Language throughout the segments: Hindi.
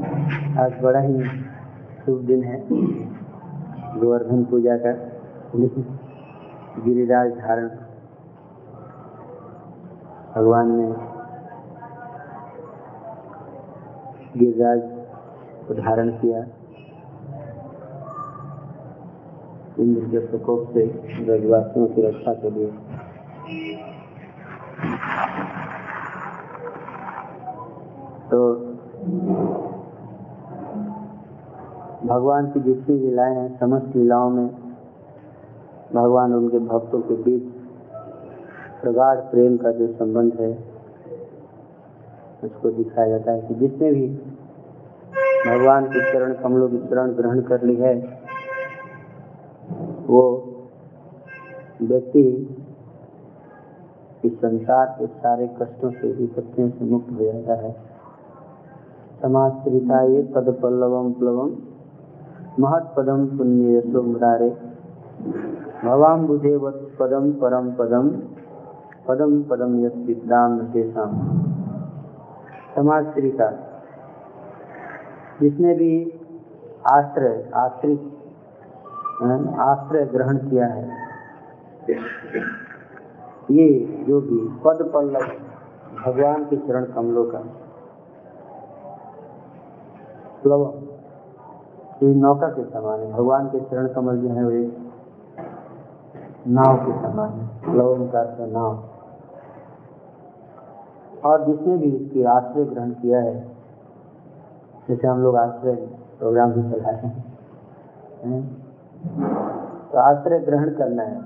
आज बड़ा ही शुभ दिन है। गोवर्धन पूजा का गिरिराज धारण। भगवान ने गिरिराज को धारण किया। इंद्र के प्रकोप से ब्रजवासियों की रक्षा के लिए। तो भगवान की जितनी लीलाएँ हैं, समस्त लीलाओं में भगवान उनके भक्तों के बीच प्रगाढ़ प्रेम का जो संबंध है, उसको दिखाया जाता है कि जिसने भी भगवान के चरण कमलों की चरण ग्रहण कर ली है, वो व्यक्ति इस संसार के सारे कष्टों से, विपत्तियों से मुक्त हो जाता है। समाश्रिता ये पद पल्लवम प्लवम महत पदम पुण्य यशो मुरारे भवाम बुधे पदम परम पदम पदम पदम यदाम तेषाम समाश्री का जिसने भी आश्रय आश्रित आश्रय ग्रहण किया है, ये जो भी पद पल्लव भगवान के चरण कमलों का प्लव ये नौका के समान है। भगवान के चरण कमल जो है, वो नाव के समान है। प्लव का नाव। और जिसने भी इसकी आश्रय ग्रहण किया है, जैसे हम लोग आश्रय प्रोग्राम भी चला रहे हैं तो आश्रय ग्रहण करना है।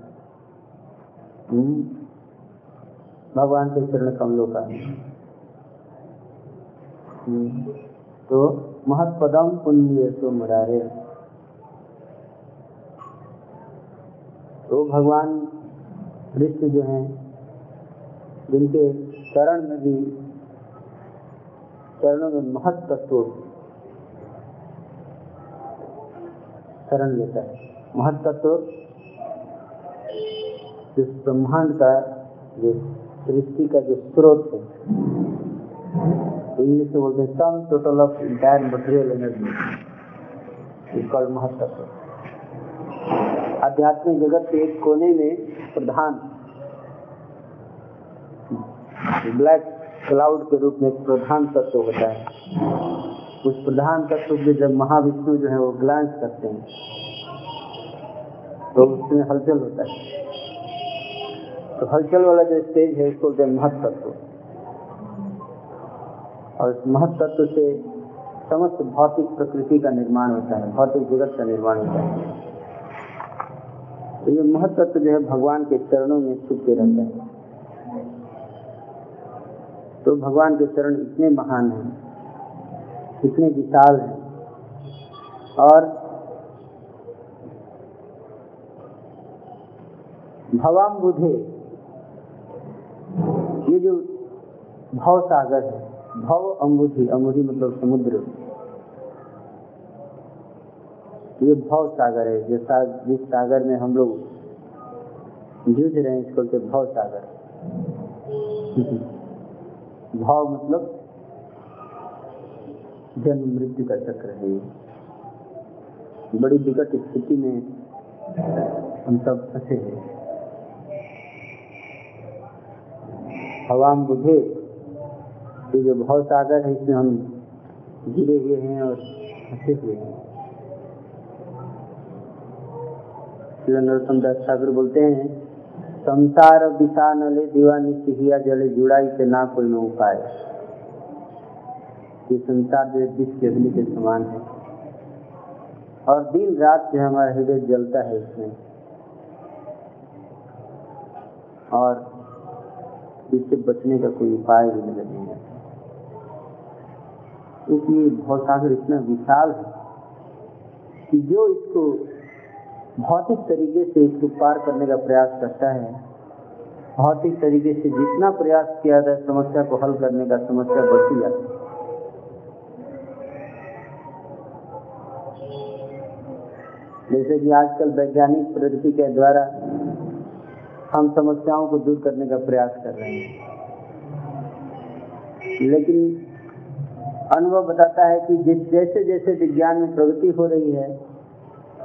भगवान के चरण कमलों का। तो महत्पदम पुण्य सो मुरारे। तो भगवान कृष्ण जो हैं, जिनके चरण में भी, चरणों में महत तत्व शरण लेता है। महत तत्व जिस ब्रह्मांड का जो सृष्टि का जो स्रोत है इंग्लिश में बोलते हैं sum total of entire material energy called महत्व आध्यात्मिक जगत के एक कोने में प्रधान ब्लैक क्लाउड के रूप में प्रधान तत्व होता है। उस प्रधान तत्व में जब महाविष्णु जो है वो ग्लांस करते हैं तो उसमें हलचल होता है। तो हलचल वाला जो स्टेज है, उसको महत्व और महत्व से समस्त भौतिक प्रकृति का निर्माण होता है, भौतिक जगत का निर्माण होता है। तो ये महत्व जो है भगवान के चरणों में छुप के रहता है। तो भगवान के चरण इतने महान हैं, इतने विशाल हैं, और भवाम बुधे ये जो भव सागर है भव अम्बुधि अंगूठी मतलब समुद्र। ये भव सागर है जिस जिस सागर में हम लोग जूझ रहे हैं, इसको बोलते भव सागर। भाव मतलब जन्म मृत्यु का चक्र है ये। बड़ी विकट स्थिति में हम सब फंसे हैं। हवाम बुझे ये जो भाव सागर है, इसमें हम गिरे हुए हैं और फंसे हुए हैं। नरोत्तम दास ठाकुर बोलते हैं, संसार दिशा नले दीवानी सिहिया जले जुड़ाई से ना कोई में उपाय। ये संसार जो विष के अग्नि के समान है। और दिन रात जो हमारा हृदय जलता है इसमें। और इससे बचने का कोई उपाय भी नहीं लगेगा क्योंकि भवसागर इतना विशाल है कि जो इसको भौतिक तरीके से इसको पार करने का प्रयास करता है, भौतिक तरीके से जितना प्रयास किया जाए, समस्या को हल करने का समस्या बढ़ती जाती है। जैसे कि आजकल वैज्ञानिक प्रगति के द्वारा हम समस्याओं को दूर करने का प्रयास कर रहे हैं। लेकिन अनुभव बताता है कि जैसे जैसे विज्ञान में प्रगति हो रही है,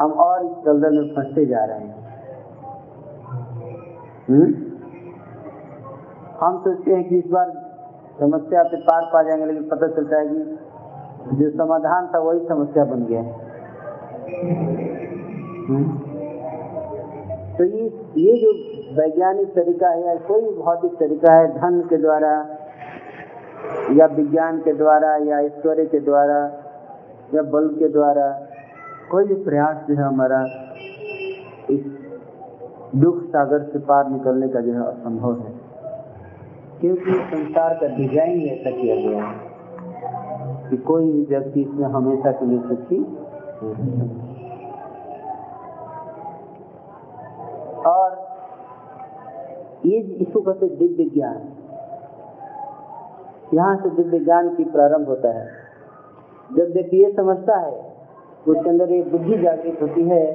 हम और इस दलदल में फंसते जा रहे हैं? हम सोचते हैं कि इस बार समस्या पे पार पा जाएँगे, लेकिन पता चलता है कि जो समाधान था वही समस्या बन गया? तो ये ये जो वैज्ञानिक तरीका है या कोई भौतिक तरीका है, धन के द्वारा या विज्ञान के द्वारा, या ऐश्वर्य के द्वारा, या बल के द्वारा, कोई भी प्रयास जो है हमारा, इस दुख सागर से पार निकलने का जो है असंभव है। क्योंकि संसार का डिज़ाइन ऐसा किया गया है कि कोई भी व्यक्ति इसमें हमेशा के लिए सुखी और ये इसको कहते दिव्य ज्ञान यहाँ से दिव्य ज्ञान की प्रारंभ होता है। जब व्यक्ति ये समझता है, उसके अंदर एक बुद्धि जागृत होती है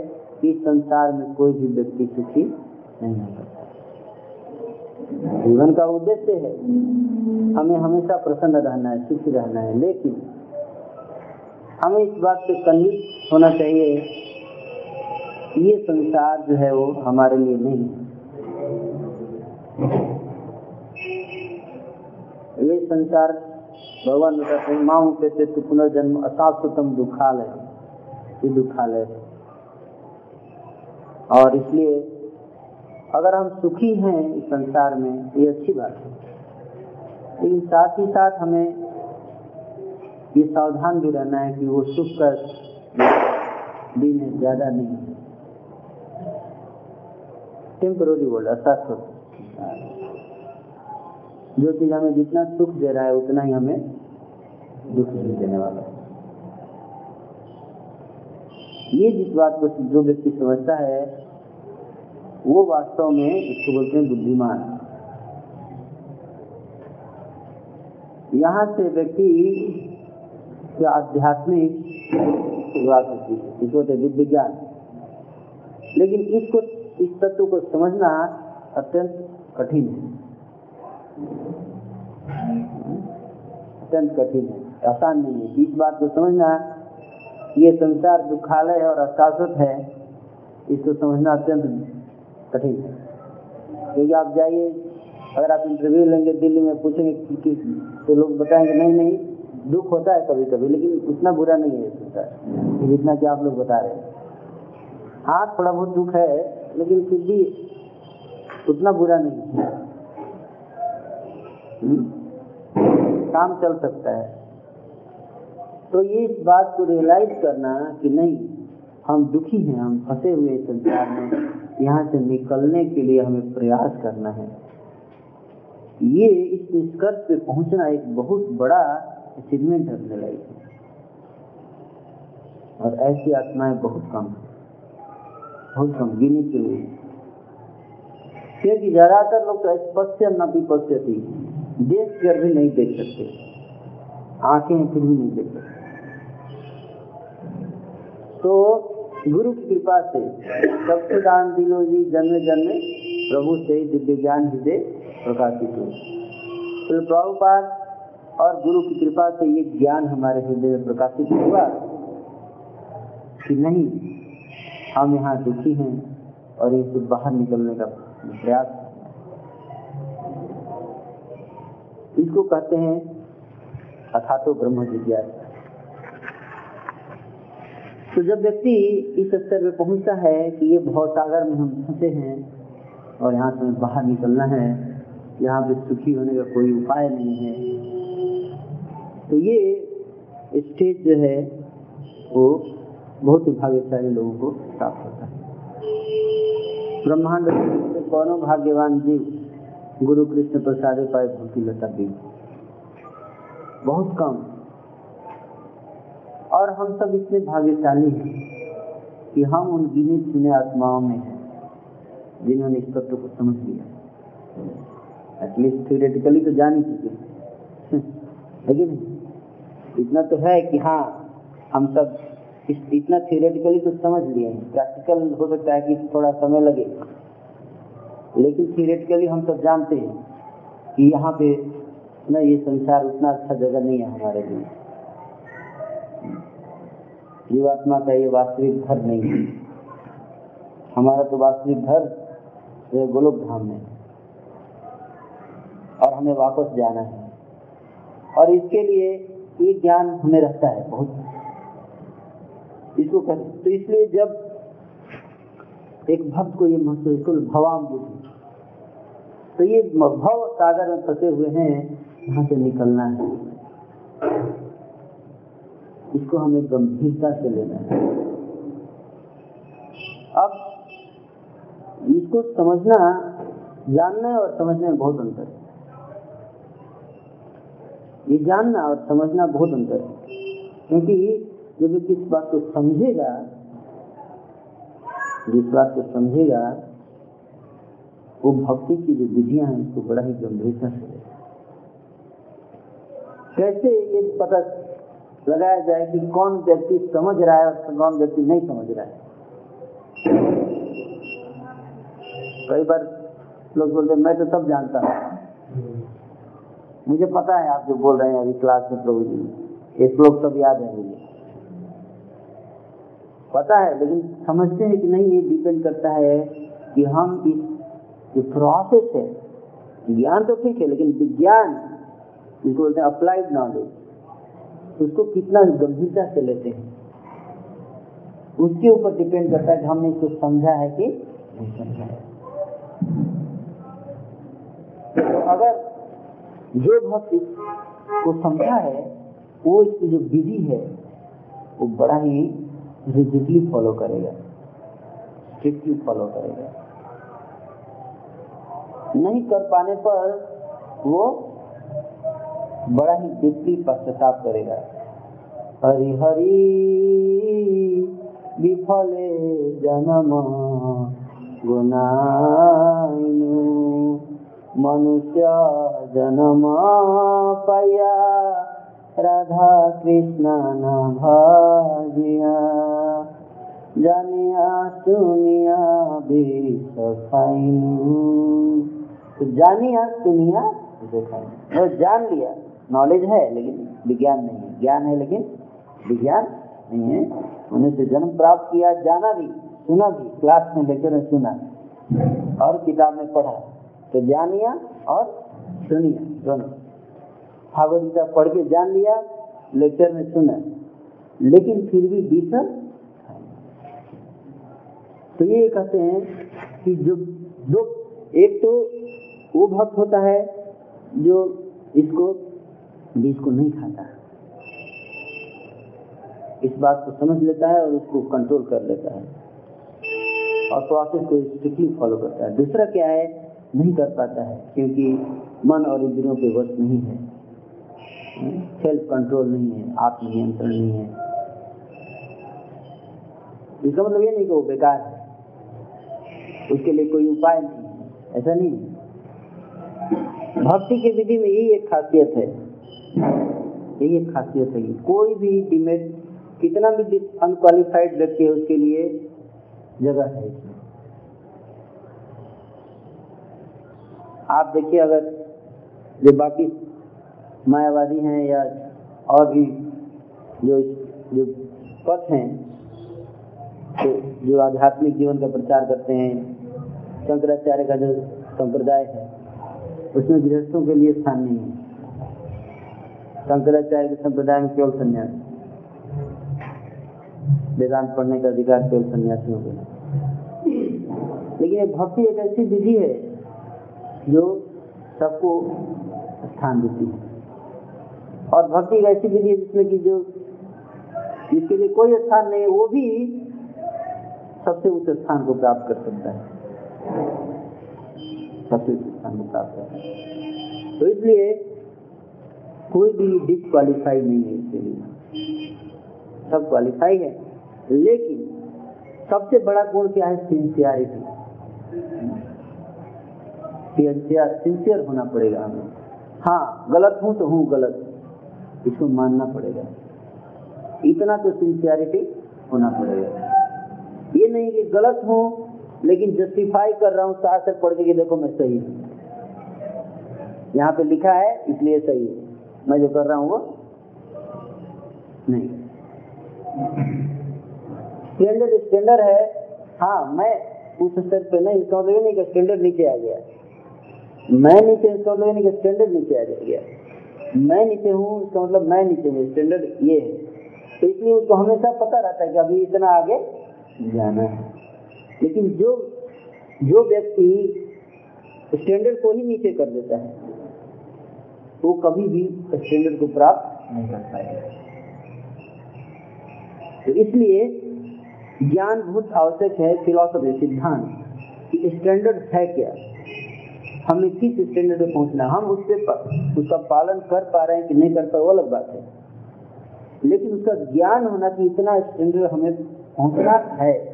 कि संसार में कोई भी व्यक्ति सुखी नहीं हो सकता। जीवन का उद्देश्य है, हमें हमेशा प्रसन्न रहना है, सुखी रहना है, लेकिन हमें इस बात से कन्विंस होना चाहिए, ये संसार जो है वो हमारे लिए नहीं है ये संसार, भगवान बताते हैं माँ कहते तो पुनर्जन्म अशाश्वतम दुखालय, ये दुखालय और इसलिए, अगर हम सुखी हैं इस संसार में, ये अच्छी बात है। लेकिन साथ ही साथ हमें ये सावधान भी रहना है कि वो सुख का दिन ज़्यादा नहीं है। टेम्पररी वर्ल्ड अशाश्वत जो चीज़ हमें जितना सुख दे रहा है, उतना ही हमें दुख भी देने वाला है। ये जिस बात को जो व्यक्ति समझता है, वो वास्तव में इसको बोलते हैं बुद्धिमान। यहाँ से व्यक्ति की आध्यात्मिक शुरुआत होती है इसको बोलते दिव्य ज्ञान लेकिन इसको, इस तत्व को समझना अत्यंत कठिन है। अत्यंत कठिन है। आसान नहीं है। इस बात को समझना ये संसार दुखालय और अशाश्वत है इसको समझना अत्यंत कठिन है। क्योंकि आप जाइए अगर आप इंटरव्यू लेंगे दिल्ली में पूछेंगे कि, कि तो लोग बताएँगे नहीं नहीं दुख होता है कभी कभी लेकिन उतना बुरा नहीं है संसार जितना कि आप लोग बता रहे हैं। हाँ थोड़ा बहुत दुख है लेकिन फिर भी उतना बुरा नहीं है। काम चल सकता है। तो ये इस बात को रियलाइज़ करना कि नहीं, हम दुखी हैं, हम फंसे हुए संसार में। यहाँ से निकलने के लिए हमें प्रयास करना है। ये इस निष्कर्ष पे पहुँचना एक बहुत बड़ा अचीवमेंट है अपने लाइफ में। और ऐसी आत्माएँ बहुत कम बहुत कम, गिनी चुनी क्योंकि ज़्यादातर लोग तो स्पष्ट न विपक्ष देख कर भी नहीं देख सकते। आँखें फिर भी नहीं देख सकते। तो गुरु की कृपा से सबसे दान दिलो जी जन्म जन्म प्रभु से ही दिव्य ज्ञान हृदय प्रकाशित हुए। तो प्रभुपाद और गुरु की कृपा से ये ज्ञान हमारे हृदय में प्रकाशित हुआ कि नहीं, हम यहाँ दुखी हैं और इसे बाहर निकलने का प्रयास इसको कहते हैं अथा तो ब्रह्म जिज्ञासा। तो जब व्यक्ति इस स्तर पे पहुँचता है कि ये बहुत भवसागर में हम फंसे हैं और यहाँ से बाहर निकलना है, यहाँ पे सुखी होने का कोई उपाय नहीं है तो ये स्टेज जो है, वो बहुत ही भाग्यशाली लोगों को प्राप्त होता है। ब्रह्मांड कौनो भाग्यवान जीव गुरु कृष्ण प्रसाद पाए भक्ति लता दी बहुत कम। और हम सब इतने भाग्यशाली हैं कि हम उन गिने चुने आत्माओं में हैं, जिन्होंने इस तत्व को समझ लिया। एटलीस्ट थियोरेटिकली तो जान ही चुके लेकिन इतना तो है कि हाँ हम सब इतना थियोरेटिकली तो समझ लिए हैं। प्रैक्टिकल हो सकता है कि थोड़ा समय लगे। लेकिन थियोरेटिकली हम सब जानते हैं कि यहाँ पे न ये संसार उतना अच्छा जगह नहीं है हमारे लिए। जीवात्मा का ये वास्तविक घर नहीं है। हमारा तो वास्तविक घर गोलोक धाम में और हमें वापस जाना है। और इसके लिए ये ज्ञान हमें रहता है बहुत। इसको कर तो इसलिए जब एक भक्त को ये महसूस भवाम बुद्धि तो ये भव सागर में फंसे हुए हैं, यहाँ से निकलना है। इसको हमें गंभीरता से लेना है। अब इसको समझना, जानना और समझने में बहुत अंतर है। ये जानना और समझना बहुत अंतर है। क्योंकि जब इस बात को समझेगा, जिस बात को समझेगा वो भक्ति की जो विधियाँ हैं, उसको बड़ा ही गंभीरता से कैसे ये पता लगाया जाए कि कौन व्यक्ति समझ रहा है और कौन व्यक्ति नहीं समझ रहा है? कई बार लोग बोलते, मैं तो सब जानता हूँ। मुझे पता है आप जो बोल रहे हैं, अभी क्लास में प्रभु जी। ये श्लोक सब याद है मुझे। पता है, लेकिन समझते हैं कि नहीं, ये डिपेंड करता है कि हम इस जो प्रोसेस है, ज्ञान तो ठीक है, लेकिन विज्ञान, जिसको बोलते हैं अप्लाइड नॉलेज उसको कितना गंभीरता से लेते हैं? उसके ऊपर डिपेंड करता है कि हमने इसको समझा है कि नहीं समझा है। तो अगर जो भक्त को समझा है, वो इसकी जो विधि है, वो बड़ा ही रिजिडली फॉलो करेगा स्ट्रिक्टली फॉलो करेगा। नहीं कर पाने पर वो बड़ा ही डीपली पश्चाताप करेगा। हरि हरि विफले जन्म गुनाइनु, मनुष्य जन्म पाया, राधा कृष्ण न भाजिया। जानिया, सुनिया भी तो जानिया सुनिया दिखाई वो जान लिया। नॉलेज है, लेकिन विज्ञान नहीं है। ज्ञान है, लेकिन विज्ञान नहीं है। उन्हें से जन्म प्राप्त किया, जाना भी, सुना भी। क्लास में लेकर सुना। और किताब में पढ़ा। तो जानिया और सुनिया दोनों। भागवत गीता पढ़ के जान लिया, लेक्चर में सुना। लेकिन फिर भी बीसर तो ये कहते हैं कि जो दो एक तो वो भक्त होता है जो इसको बीज को नहीं खाता। इस बात को समझ लेता है और उसको कंट्रोल कर लेता है। और प्रोसेस को स्ट्रिक्टली फॉलो करता है। दूसरा क्या है? नहीं कर पाता है, क्योंकि मन और इंद्रियों पे वश नहीं है। सेल्फ कंट्रोल नहीं है आत्म नियंत्रण नहीं है। इसका मतलब ये नहीं कि वो बेकार है। उसके लिए कोई उपाय नहीं है। ऐसा नहीं है। भक्ति की विधि में यही एक खासियत है। यही एक खासियत है। कोई भी डिमेट कितना भी अनक्वालिफाइड व्यक्ति है, उसके लिए जगह है आप देखिए, अगर जो बाकी मायावादी हैं या और भी जो जो पथ हैं तो जो आध्यात्मिक जीवन का प्रचार करते हैं, शंकराचार्य का जो संप्रदाय है उसमें गृहस्थों के लिए स्थान नहीं है। शंकराचार्य के संप्रदाय में केवल संन्यास। वेदांत पढ़ने का अधिकार केवल सन्यासियों को लेकिन ये भक्ति एक ऐसी विधि है जो सबको स्थान देती है। और भक्ति एक ऐसी विधि है जिसमें कि जो जिसके लिए कोई स्थान नहीं है, वो भी सबसे उच्च स्थान को प्राप्त कर सकता है। सबसे तो इसलिए कोई भी डिसक्वालीफाई नहीं है इसके लिए। सब क्वालिफाई है। लेकिन सबसे बड़ा गुण क्या है? सिंसियरिटी सिंसियर होना पड़ेगा हमें। हाँ गलत हूँ तो हूँ गलत। इसको मानना पड़ेगा। इतना तो सिंसियरिटी होना पड़ेगा। ये नहीं कि गलत हूँ लेकिन जस्टिफाई कर रहा हूँ से पढ़ के देखो मैं सही यहाँ पे लिखा है, इसलिए सही है। मैं जो कर रहा हूँ वो नहीं। स्टैंडर्ड स्टैंडर्ड है। हाँ मैं उस स्तर पे नहीं, इसका मतलब नहीं कि स्टैंडर्ड नीचे आ गया। मैं नीचे, इसका मतलब नहीं कि स्टैंडर्ड नीचे आ गया। मैं नीचे हूँ, इसका मतलब मैं नीचे हूँ स्टैंडर्ड ये है। तो इसलिए उसको हमेशा पता रहता है कि अभी इतना आगे जाना है। लेकिन जो जो व्यक्ति स्टैंडर्ड को ही नीचे कर देता है, वो कभी भी स्टैंडर्ड को प्राप्त नहीं कर पाएगा। तो इसलिए ज्ञान बहुत आवश्यक है फिलोसफी सिद्धांत, कि स्टैंडर्ड है क्या? हमें किस स्टैंडर्ड पे पहुँचना हम उससे उसका पालन कर पा रहे हैं कि नहीं कर पा वो अलग बात है। लेकिन उसका ज्ञान होना कि इतना स्टैंडर्ड हमें पहुँचना है।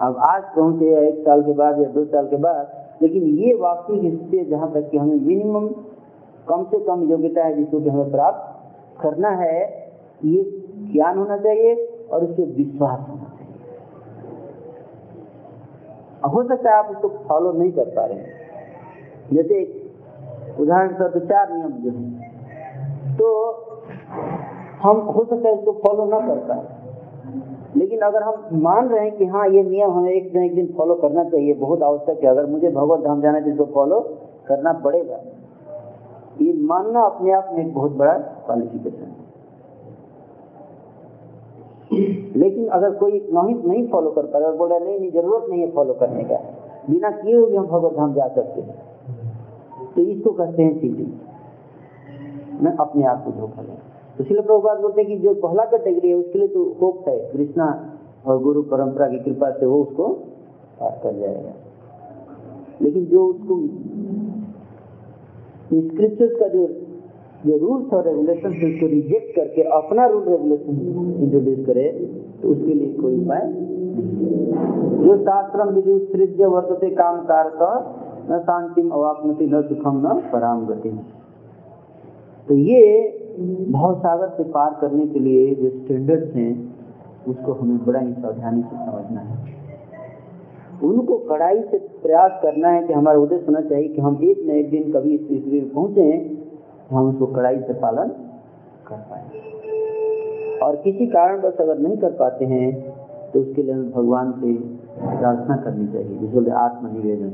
अब आज पहुँचे या एक साल के बाद या दो साल के बाद, लेकिन ये वास्तविक स्थिति जहाँ तक कि हमें मिनिमम कम से कम योग्यता है जिसको कि हमें प्राप्त करना है, ये ज्ञान होना चाहिए और उससे विश्वास होना चाहिए। हो सकता है आप उसको फॉलो नहीं कर पा रहे हैं। जैसे उदाहरण के तो चार नियम जो है। तो हम हो सकता है इसको फॉलो ना कर पाए। लेकिन अगर हम मान रहे हैं कि हाँ ये नियम हमें एक दिन एक दिन फॉलो करना चाहिए, बहुत आवश्यक है। अगर मुझे भगवत धाम जाना है तो फॉलो करना पड़ेगा। ये मानना अपने आप में एक बहुत बड़ा क्वालिफिकेशन है। लेकिन अगर कोई नहीं नहीं फॉलो कर पा रहा बोल रहा नहीं नहीं, ज़रूरत नहीं है फॉलो करने का, बिना किए हुए हम भगवत धाम जा सकते हैं। तो इसको कहते हैं चीटिंग मैं अपने आप को धोखा लें तो शिल प्रभुपाद बोलते हैं कि जो पहला कैटेगरी है, उसके लिए तो होप है। कृष्णा और गुरु परंपरा की कृपा से वो उसको पार कर जाएगा। लेकिन जो उसको का जो जो रूल्स और रेगुलेशन है, उसको रिजेक्ट करके अपना रूल रेगुलेशन इंट्रोड्यूस करे तो उसके लिए कोई उपाय जो शास्त्रम विधि सृज्य वर्तते काम कारक, न शांतिम अवापनति, न सुखम न पराम गति तो ये भाव सागर से पार करने के लिए जो स्टैंडर्ड्स हैं, उसको हमें बड़ा ही सावधानी से समझना है। उनको कड़ाई से प्रयास करना है कि हमारा उद्देश्य होना चाहिए कि हम एक न एक दिन कभी इस स्थिति में पहुँचे तो हम उसको कड़ाई से पालन कर पाए। और किसी कारण बस अगर नहीं कर पाते हैं तो उसके लिए हमें भगवान से प्रार्थना करनी चाहिए, जिस बोलते आत्मनिवेदन।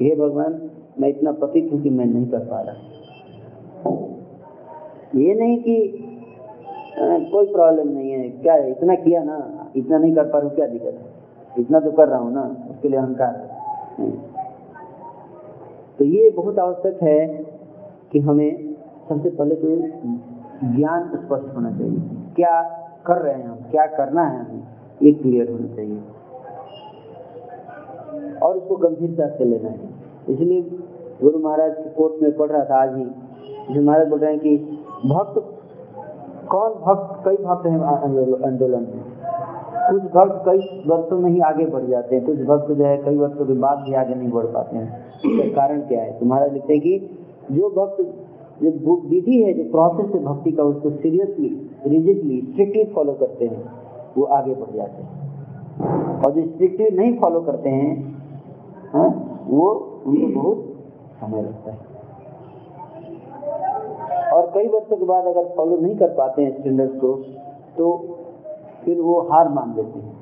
हे भगवान, मैं इतना पतित हूँ कि मैं नहीं कर पा रहा। ये नहीं कि कोई प्रॉब्लम नहीं है। क्या है? इतना किया ना, इतना नहीं कर पा रहा हूँ, क्या दिक्कत है? इतना तो कर रहा हूँ ना, उसके लिए अहंकार तो ये बहुत आवश्यक है कि हमें सबसे पहले तो ज्ञान स्पष्ट होना चाहिए। क्या कर रहे हैं हम? क्या करना है हमें? ये क्लियर होना चाहिए। और उसको गंभीरता से लेना है। इसलिए गुरु महाराज की कोर्ट में पढ़ रहा था आज ही। जो महाराज बोल रहे हैं कि भक्त, कौन भक्त, कई भक्त हैं आंदोलन में। कुछ भक्त कई वर्षों में ही आगे बढ़ जाते हैं। कुछ भक्त जो है, कई वर्षों के बाद भी आगे नहीं बढ़ पाते हैं। इसका कारण क्या है? तुम्हारा लिखते हैं कि जो भक्त, जो विधि है, जो प्रोसेस है भक्ति का, उसको सीरियसली रिजिडली स्ट्रिक्टली फॉलो करते हैं, वो आगे बढ़ जाते हैं। और जो स्ट्रिक्टली नहीं फॉलो करते हैं, हा? वो उनको बहुत समय लगता है। और कई वर्षों के बाद अगर फॉलो नहीं कर पाते हैं स्टैंडर्ड को तो फिर वो हार मान लेते हैं।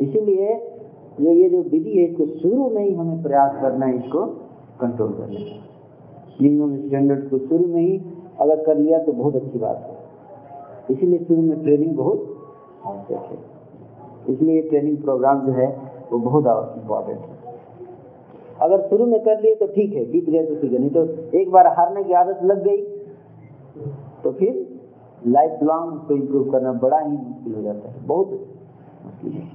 इसीलिए जो ये जो विधि है, इसको शुरू में ही हमें प्रयास करना है, इसको कंट्रोल करने का मिनिमम स्टैंडर्ड को शुरू में ही अगर कर लिया तो बहुत अच्छी बात है। इसीलिए शुरू में ट्रेनिंग बहुत आवश्यक है। इसलिए ट्रेनिंग प्रोग्राम जो है, वो बहुत इम्पोर्टेंट है। अगर शुरू में कर लिए तो ठीक है, जीत गए तो ठीक है, नहीं तो एक बार हारने की आदत लग गई। तो फिर लाइफ लॉन्ग उसको इम्प्रूव करना बड़ा ही मुश्किल हो जाता है, बहुत मुश्किल है।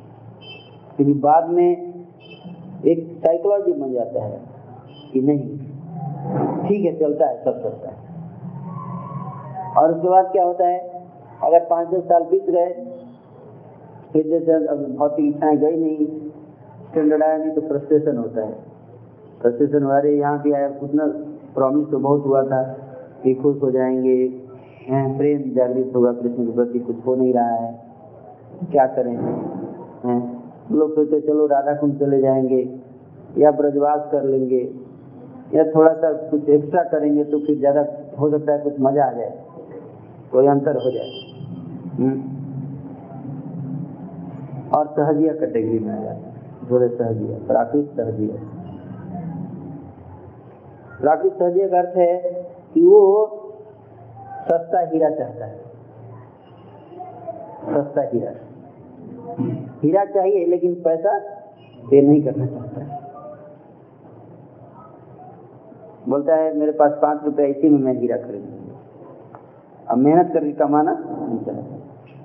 क्योंकि बाद में एक साइकोलॉजी बन जाता है कि नहीं, ठीक है, चलता है, सब चलता है। और उसके बाद क्या होता है, अगर पाँच दस साल बीत गए, फिर जैसे अब भौतिक इच्छाएँ गई नहीं स्टैंडर्ड आया नहीं तो फ्रस्ट्रेशन होता है। फ्रस्ट्रेशन हमारे यहाँ भी आया। उतना प्रॉमिस तो बहुत हुआ था कि खुश हो जाएँगे। प्रेम जागृत होगा कृष्ण के प्रति, कुछ हो नहीं रहा है। क्या करें? लोग सोचते, चलो राधा कुंड चले जाएँगे या ब्रजवास कर लेंगे या थोड़ा सा कुछ एक्स्ट्रा करेंगे तो फिर ज़्यादा हो सकता है कुछ मज़ा आ जाए, कोई अंतर हो जाए। और सहजिया कैटेगरी में आ जाता है थोड़े सहजिया, प्राकृत सहजिया। प्राकृत सहजिया का अर्थ है कि वो सस्ता हीरा चाहता है। सस्ता हीरा। हीरा चाहिए, लेकिन पैसा पे नहीं करना चाहता है। बोलता है, मेरे पास पाँच रुपए इसी में मैं हीरा खरीदूँगा। अब मेहनत करके कमाना नहीं चाहता।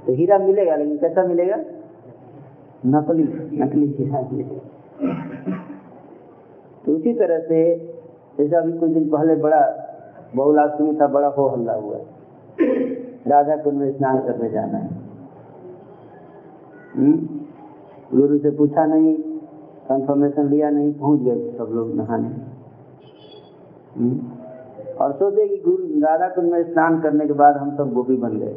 तो हीरा मिलेगा, लेकिन कैसा मिलेगा? नकली नकली हीरा मिलेगा। तो उसी तरह से जैसे अभी कुछ दिन पहले बड़ा बहुलाष्टमी था, बड़ा हो हल्ला हुआ। राधा कुंड में स्नान करने जाना है। गुरु से पूछा नहीं कंफर्मेशन लिया नहीं, पहुँच गए सब लोग नहाने। और सोचे कि गुरु राधा कुंड में स्नान करने के बाद हम सब गोपी बन गए।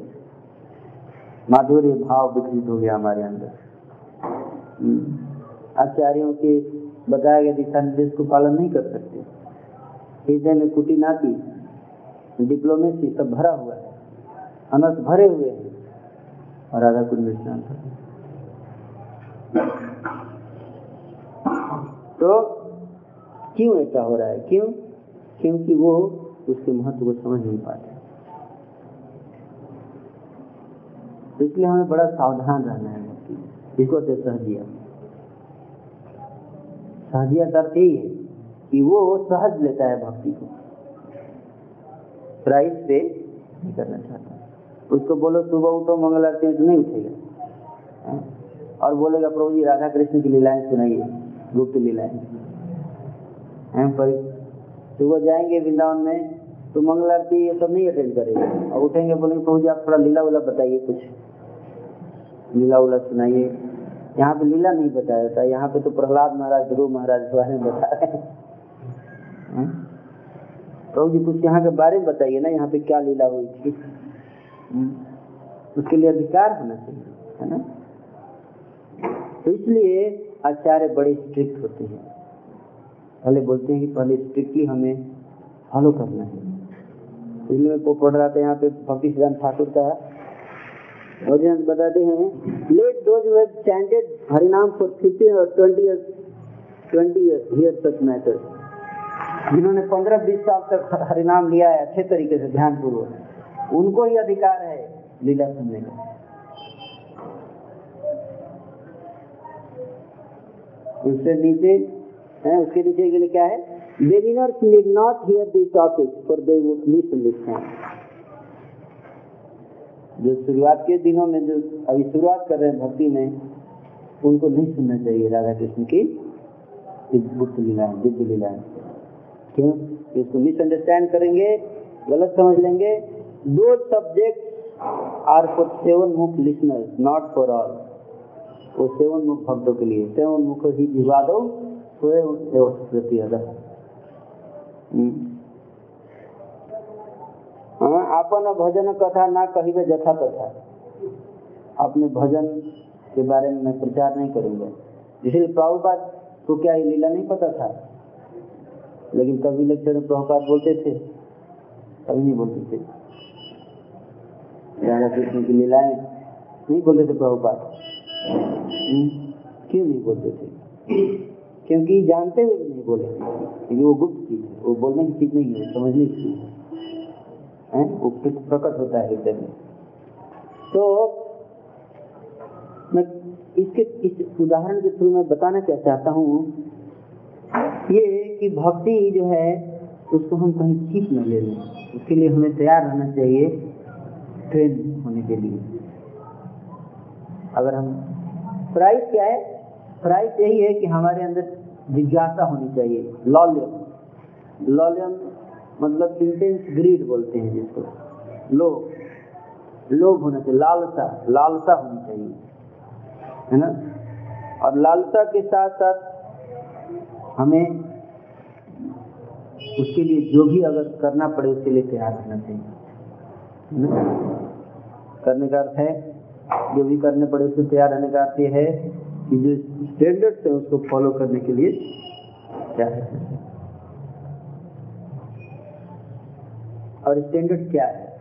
माधुर्य भाव विकसित हो गया हमारे अंदर। आचार्यों के बताया गया दिशा निर्देश को पालन नहीं कर सकते। हृदय में कुटी नाती डिप्लोमेसी सब भरा हुआ है, अनस भरे हुए हैं, और राधा कुंड में स्नान कर तो क्यों ऐसा हो रहा है? क्यों? क्योंकि वो उसके महत्व को समझ नहीं पाते। तो इसलिए हमें बड़ा सावधान रहना है इसको सहजिया सहजिया का यही है कि वो सहज लेता है भक्ति को। प्राइस पे नहीं करना चाहता। उसको बोलो, सुबह उठो, मंगल आरती में तो नहीं उठेगा। और बोलेगा, प्रभु जी, राधा कृष्ण की लीलाएँ सुनाइए, गुप्त लीलाएँ। हैं, पर सुबह जाएँगे वृंदावन में तो मंगल आरती ये सब नहीं अटेंड करेंगे। और उठेंगे, बोलेंगे, प्रभु जी, आप थोड़ा लीला उला बताइए कुछ। लीला उला सुनाइए। यहाँ पे लीला नहीं बताया जाता, यहाँ पे तो प्रहलाद महाराज ध्रुव महाराज के बारे में बता रहे हैं। प्रभु जी, कुछ यहाँ के बारे में बताइए ना, यहाँ पे क्या लीला हुई थी? उसके लिए अधिकार होना चाहिए, है ना? तो इसलिए आचार्य बड़े स्ट्रिक्ट होते हैं। पहले बोलते हैं कि पहले स्ट्रिक्टली हमें फॉलो करना है। इसलिए मैं पढ़ रहा था यहाँ पे भक्ति सिद्धांत ठाकुर का। और बताते हैं let those who have chanted हरिनाम फॉर 15 और 20 years 20 years here such matters जिन्होंने 15 20 साल तक हरिनाम लिया है, अच्छे तरीके से ध्यान पूर्वक उनको ही अधिकार है लीला सुनने का। उससे नीचे, है, उसके नीचे के लिए क्या है? Beginners need not hear these topics for they would misunderstand. जो शुरुआत के दिनों में जो अभी शुरुआत कर रहे हैं भक्ति में, उनको नहीं सुनना चाहिए राधा कृष्ण की गुप्त लीलाएँ दिव्य लीलाएँ क्यों? इसको मिसअंडरस्टैंड करेंगे, गलत समझ लेंगे। दो सब्जेक्ट आर फॉर सेवन मुख लिसनर्स नॉट फॉर ऑल वो सेवन मुख भक्तों के लिए। सेवन मुख ही विवादो स्वयं अदर हाँ अपन भजन कथा ना कहिए जथा तथा अपने भजन के बारे में मैं प्रचार नहीं करूँगा। इसलिए प्रभुपाद को क्या ये लीला नहीं पता था? लेकिन कभी लेक्चर में प्रभुपाद बोलते थे कभी नहीं बोलते थे। राधा कृष्ण की लीलाएँ नहीं बोलते थे प्रभुपाद। क्यों नहीं बोलते थे? क्योंकि जानते हुए नहीं बोले क्योंकि वो गुप्त चीज़ है वो बोलने की चीज़ नहीं है, समझने की चीज़ है। वो प्रकट होता है हृदय में। तो मैं इसके, इस उदाहरण के थ्रू मैं बताना क्या चाहता हूँ ये कि भक्ति जो है, उसको हम कहीं सीख न ले लें। उसके लिए हमें तैयार रहना चाहिए ट्रेन होने के लिए। अगर हम प्राइस क्या है प्राइस यही है कि हमारे अंदर जिज्ञासा होनी चाहिए। लॉलियम। लॉलियम मतलब इंटेंस ग्रीड बोलते हैं जिसको। लोभ। लोभ होना चाहिए। लालसा। लालसा होनी चाहिए। है ना? और लालसा के साथ साथ हमें उसके लिए जो भी अगर करना पड़े उसके लिए तैयार रहना चाहिए। करने का अर्थ है, जो भी करने पड़े उसको तैयार रहने का अर्थ ये है कि जो स्टैंडर्ड्स है उसको फॉलो करने के लिए क्या है और स्टैंडर्ड क्या है?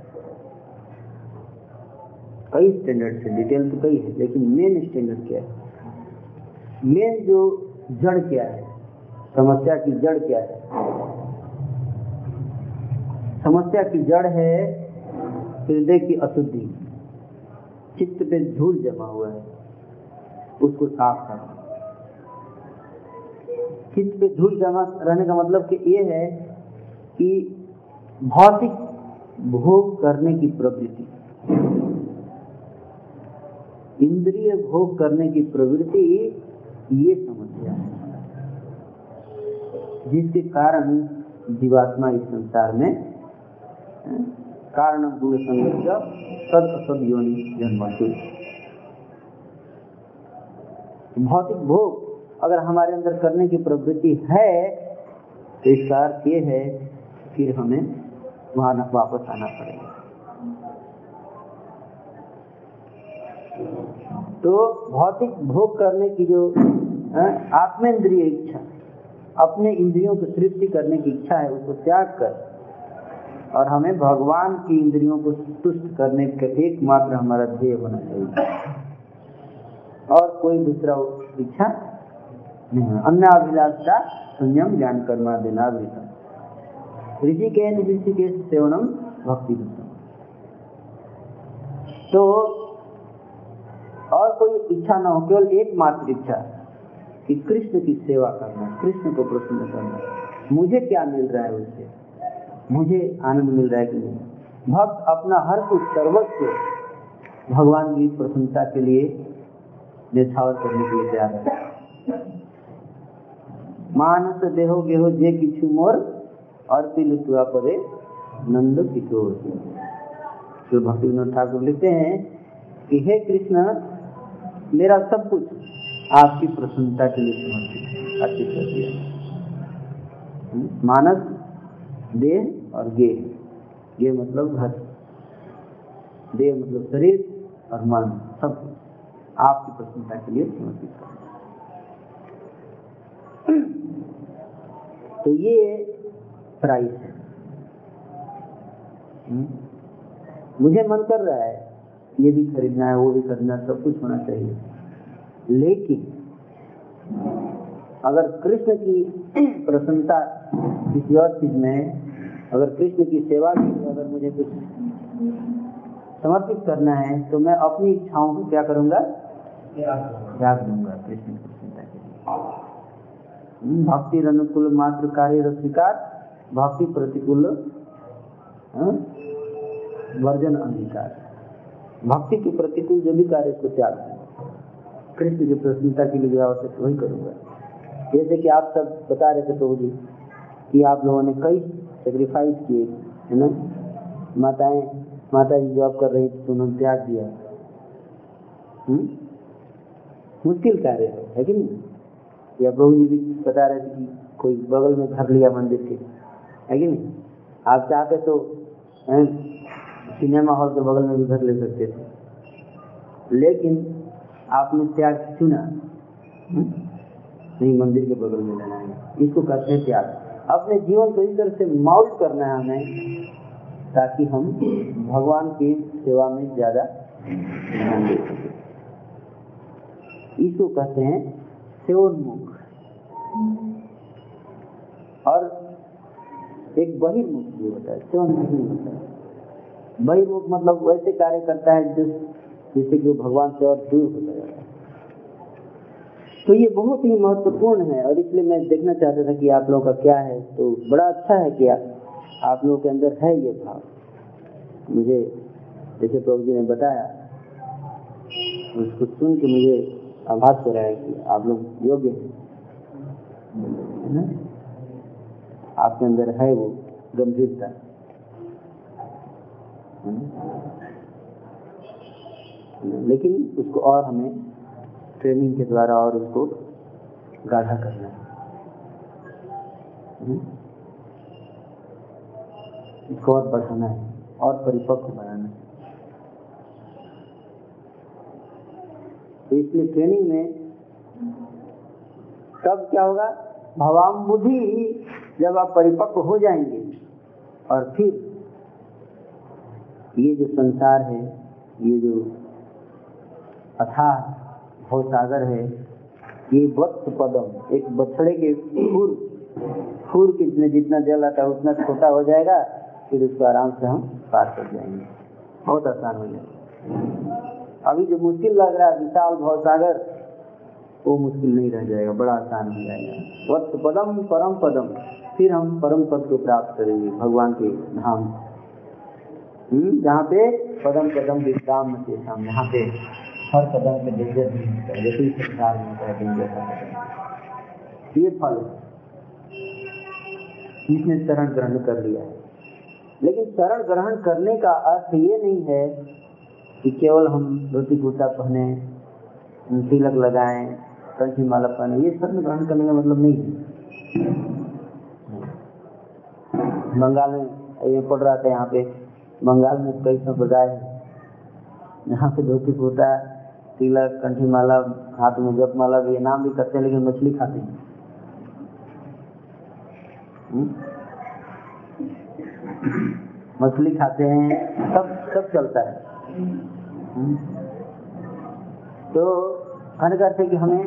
कई स्टैंडर्ड है डिटेल तो कई है, लेकिन मेन स्टैंडर्ड क्या है? मेन जो जड़ क्या है समस्या की जड़ क्या है? समस्या की जड़ है हृदय की अशुद्धि। चित्त पे धूल जमा हुआ है, उसको साफ़ करना चित्त पे धूल जमा रहने का मतलब कि ये है कि भौतिक भोग करने की प्रवृत्ति। इंद्रिय भोग करने की प्रवृत्ति ये है जिसके कारण जीवात्मा इस संसार में कारण गुण संगत सद असद योनि जन्माती। भौतिक भोग अगर हमारे अंदर करने की प्रवृत्ति है तो इसका अर्थ ये है, फिर हमें वहाँ वापस आना पड़ेगा। तो भौतिक भोग करने की जो आत्मेंद्रिय इच्छा अपने इंद्रियों को तृप्ति करने की इच्छा है, उसको त्याग कर। और हमें भगवान की इंद्रियों को तुष्ट करने का एकमात्र हमारा ध्येय होना चाहिए। और कोई दूसरा इच्छा नहीं अन्य अभिलाषा संयम ज्ञान कर्मा देना ऋषि के ऋषि के सेवनम भक्ति तो और कोई इच्छा ना हो, केवल एकमात्र इच्छा। कि कृष्ण की सेवा करना, कृष्ण को प्रसन्न करना। मुझे क्या मिल रहा है उससे मुझे आनंद मिल रहा है कि नहीं? भक्त अपना हर कुछ सर्वस्व भगवान की प्रसन्नता के लिए निछावर करने के लिए तैयार है। मानस देहो गेहो जे किछु मोर अर्पी लुतुआ परे नंद किशोर। भक्ति विनोद ठाकुर लिखते हैं कि हे कृष्ण, मेरा सब कुछ आपकी प्रसन्नता के लिए समर्पित कर दिया। मानस देह और गे गे मतलब घर, देह मतलब शरीर और मन, सब आपकी प्रसन्नता के लिए समर्पित कर तो ये प्राइस है। मुझे मन कर रहा है, ये भी खरीदना है, वो भी खरीदना है, सब कुछ होना चाहिए। लेकिन अगर कृष्ण की प्रसन्नता किसी और चीज़ में अगर कृष्ण की सेवा के लिए अगर मुझे कुछ समर्पित करना है तो मैं अपनी इच्छाओं को क्या करूँगा? त्याग दूँगा। कृष्ण की प्रसन्नता के लिए। भक्ति अनुकूल मात्र कार्य स्वीकार भक्ति प्रतिकूल वर्जन अंगीकार भक्ति के प्रतिकूल जो भी कार्य को त्याग कृष्ण की प्रसन्नता के लिए आवश्यक वही करूँगा। जैसे कि आप सब बता रहे थे प्रभु जी कि आप लोगों ने कई सेक्रीफाइस किए है ना? माताएँ माता जी जॉब कर रही थी तो उन्होंने त्याग दिया। हुँ? मुश्किल कार्य है, है कि नहीं? या प्रभु जी भी बता रहे थे कि कोई बगल में घर लिया मंदिर के है कि नहीं? आप चाहते तो सिनेमा हॉल के बगल में भी घर ले सकते थे। लेकिन आपने त्याग चुना। नहीं, मंदिर के बगल में लेना है। इसको कहते हैं त्याग। अपने जीवन को इस तरह से माउल्ट करना है हमें, ताकि हम भगवान की सेवा में ज़्यादा ध्यान दे सके। इसको कहते हैं सेवोन्मुख। और एक बहिर्मुख भी होता है। सेवोन्मुख भी होता है। बहिर्मुख मतलब वैसे कार्य करता है जिस जिससे कि वो भगवान से और दूर है तो ये बहुत ही महत्वपूर्ण है और इसलिए मैं देखना चाहता था कि आप लोगों का क्या है। तो बड़ा अच्छा है कि आप लोगों के अंदर है ये भाव। मुझे, जैसे प्रभु जी ने बताया, उसको सुन के मुझे आभास हो रहा है कि आप लोग योग्य हैं। आपके अंदर है वो गंभीरता। लेकिन उसको और हमें ट्रेनिंग के द्वारा और उसको गाढ़ा करना है। इसको और बढ़ाना है, और परिपक्व बनाना है। तो इसलिए ट्रेनिंग में तब क्या होगा? भवाम बुद्धि जब आप परिपक्व हो जाएँगे, और फिर ये जो संसार है, ये जो अथाह भव सागर है। ये वत्स पदम एक बछड़े के फूल फूल के जितने जल आता है उतना छोटा हो जाएगा फिर उसको आराम से हम पार कर जाएँगे। बहुत आसान हो जाएगा। अभी जो मुश्किल लग रहा है विशाल भव सागर वो मुश्किल नहीं रह जाएगा बड़ा आसान हो जाएगा। वत्स पदम परम पदम फिर हम परम पद को प्राप्त करेंगे भगवान के धाम। हम्म, जहाँ पे पदम पदम विश्राम के सामने यहाँ पे। हर कदम पे डेंजर नहीं होता है, जैसे संसार में होता है, डेंजर का कदम ये फल इसने शरण ग्रहण कर लिया है। लेकिन शरण ग्रहण करने का अर्थ ये नहीं है कि केवल हम धोती कुर्ता पहने तिलक लगाएँ कंठी माला पहने, ये शरण ग्रहण करने का मतलब नहीं है। बंगाल में ये पढ़ रहा था, यहाँ पे बंगाल में कई संप्रदाय है, यहाँ पे धोती कुर्ता तिलक कंठी माला हाथ में जप माला भी नाम भी करते हैं, लेकिन मछली खाते हैं हम्म? मछली खाते हैं, सब सब चलता है हम्म? तो कहने का अर्थ है कि हमें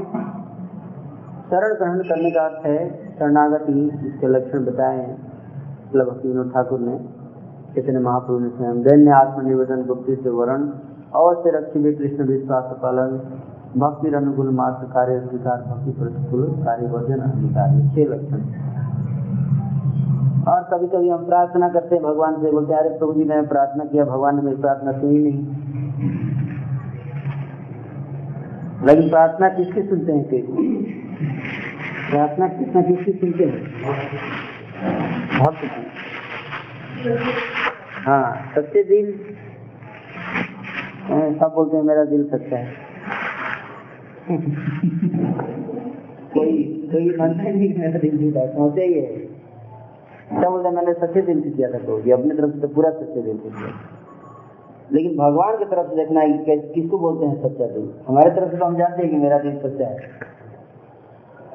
शरण ग्रहण करने का अर्थ है, शरणागति, इसके लक्षण बताए हैं मतलब विनोद ठाकुर ने चैतन्य महाप्रभु ने स्वयं दैन्य आत्मनिवेदन भक्ति से वर्ण अवश्य रक्षी कृष्ण विश्वास पालन, भक्ति अनुकूल मार्ग कार्य स्वीकार, भक्ति प्रतिकूल कार्य वर्जन अंगीकार छह लक्षण और कभी कभी हम प्रार्थना करते हैं, भगवान से बोलते अरे प्रभु जी, मैंने प्रार्थना किया, भगवान ने मेरी प्रार्थना सुनी नहीं। लेकिन प्रार्थना किसकी सुनते हैं कोई प्रार्थना किसना किसकी सुनते हैं? भक्त हाँ सच्चे दिल सब बोलते हैं, मेरा दिल सच्चा है। कोई कोई मानता मेरा दिल झूठा है, समझते ही है। सब बोलते मैंने सच्चे दिल से किया था तो ये अपनी तरफ़ से तो पूरा सच्चे दिल से किया। लेकिन भगवान की तरफ़ से देखना है कि किसको बोलते हैं सच्चा दिल? हमारे तरफ़ से तो हम जानते हैं कि मेरा दिल सच्चा है।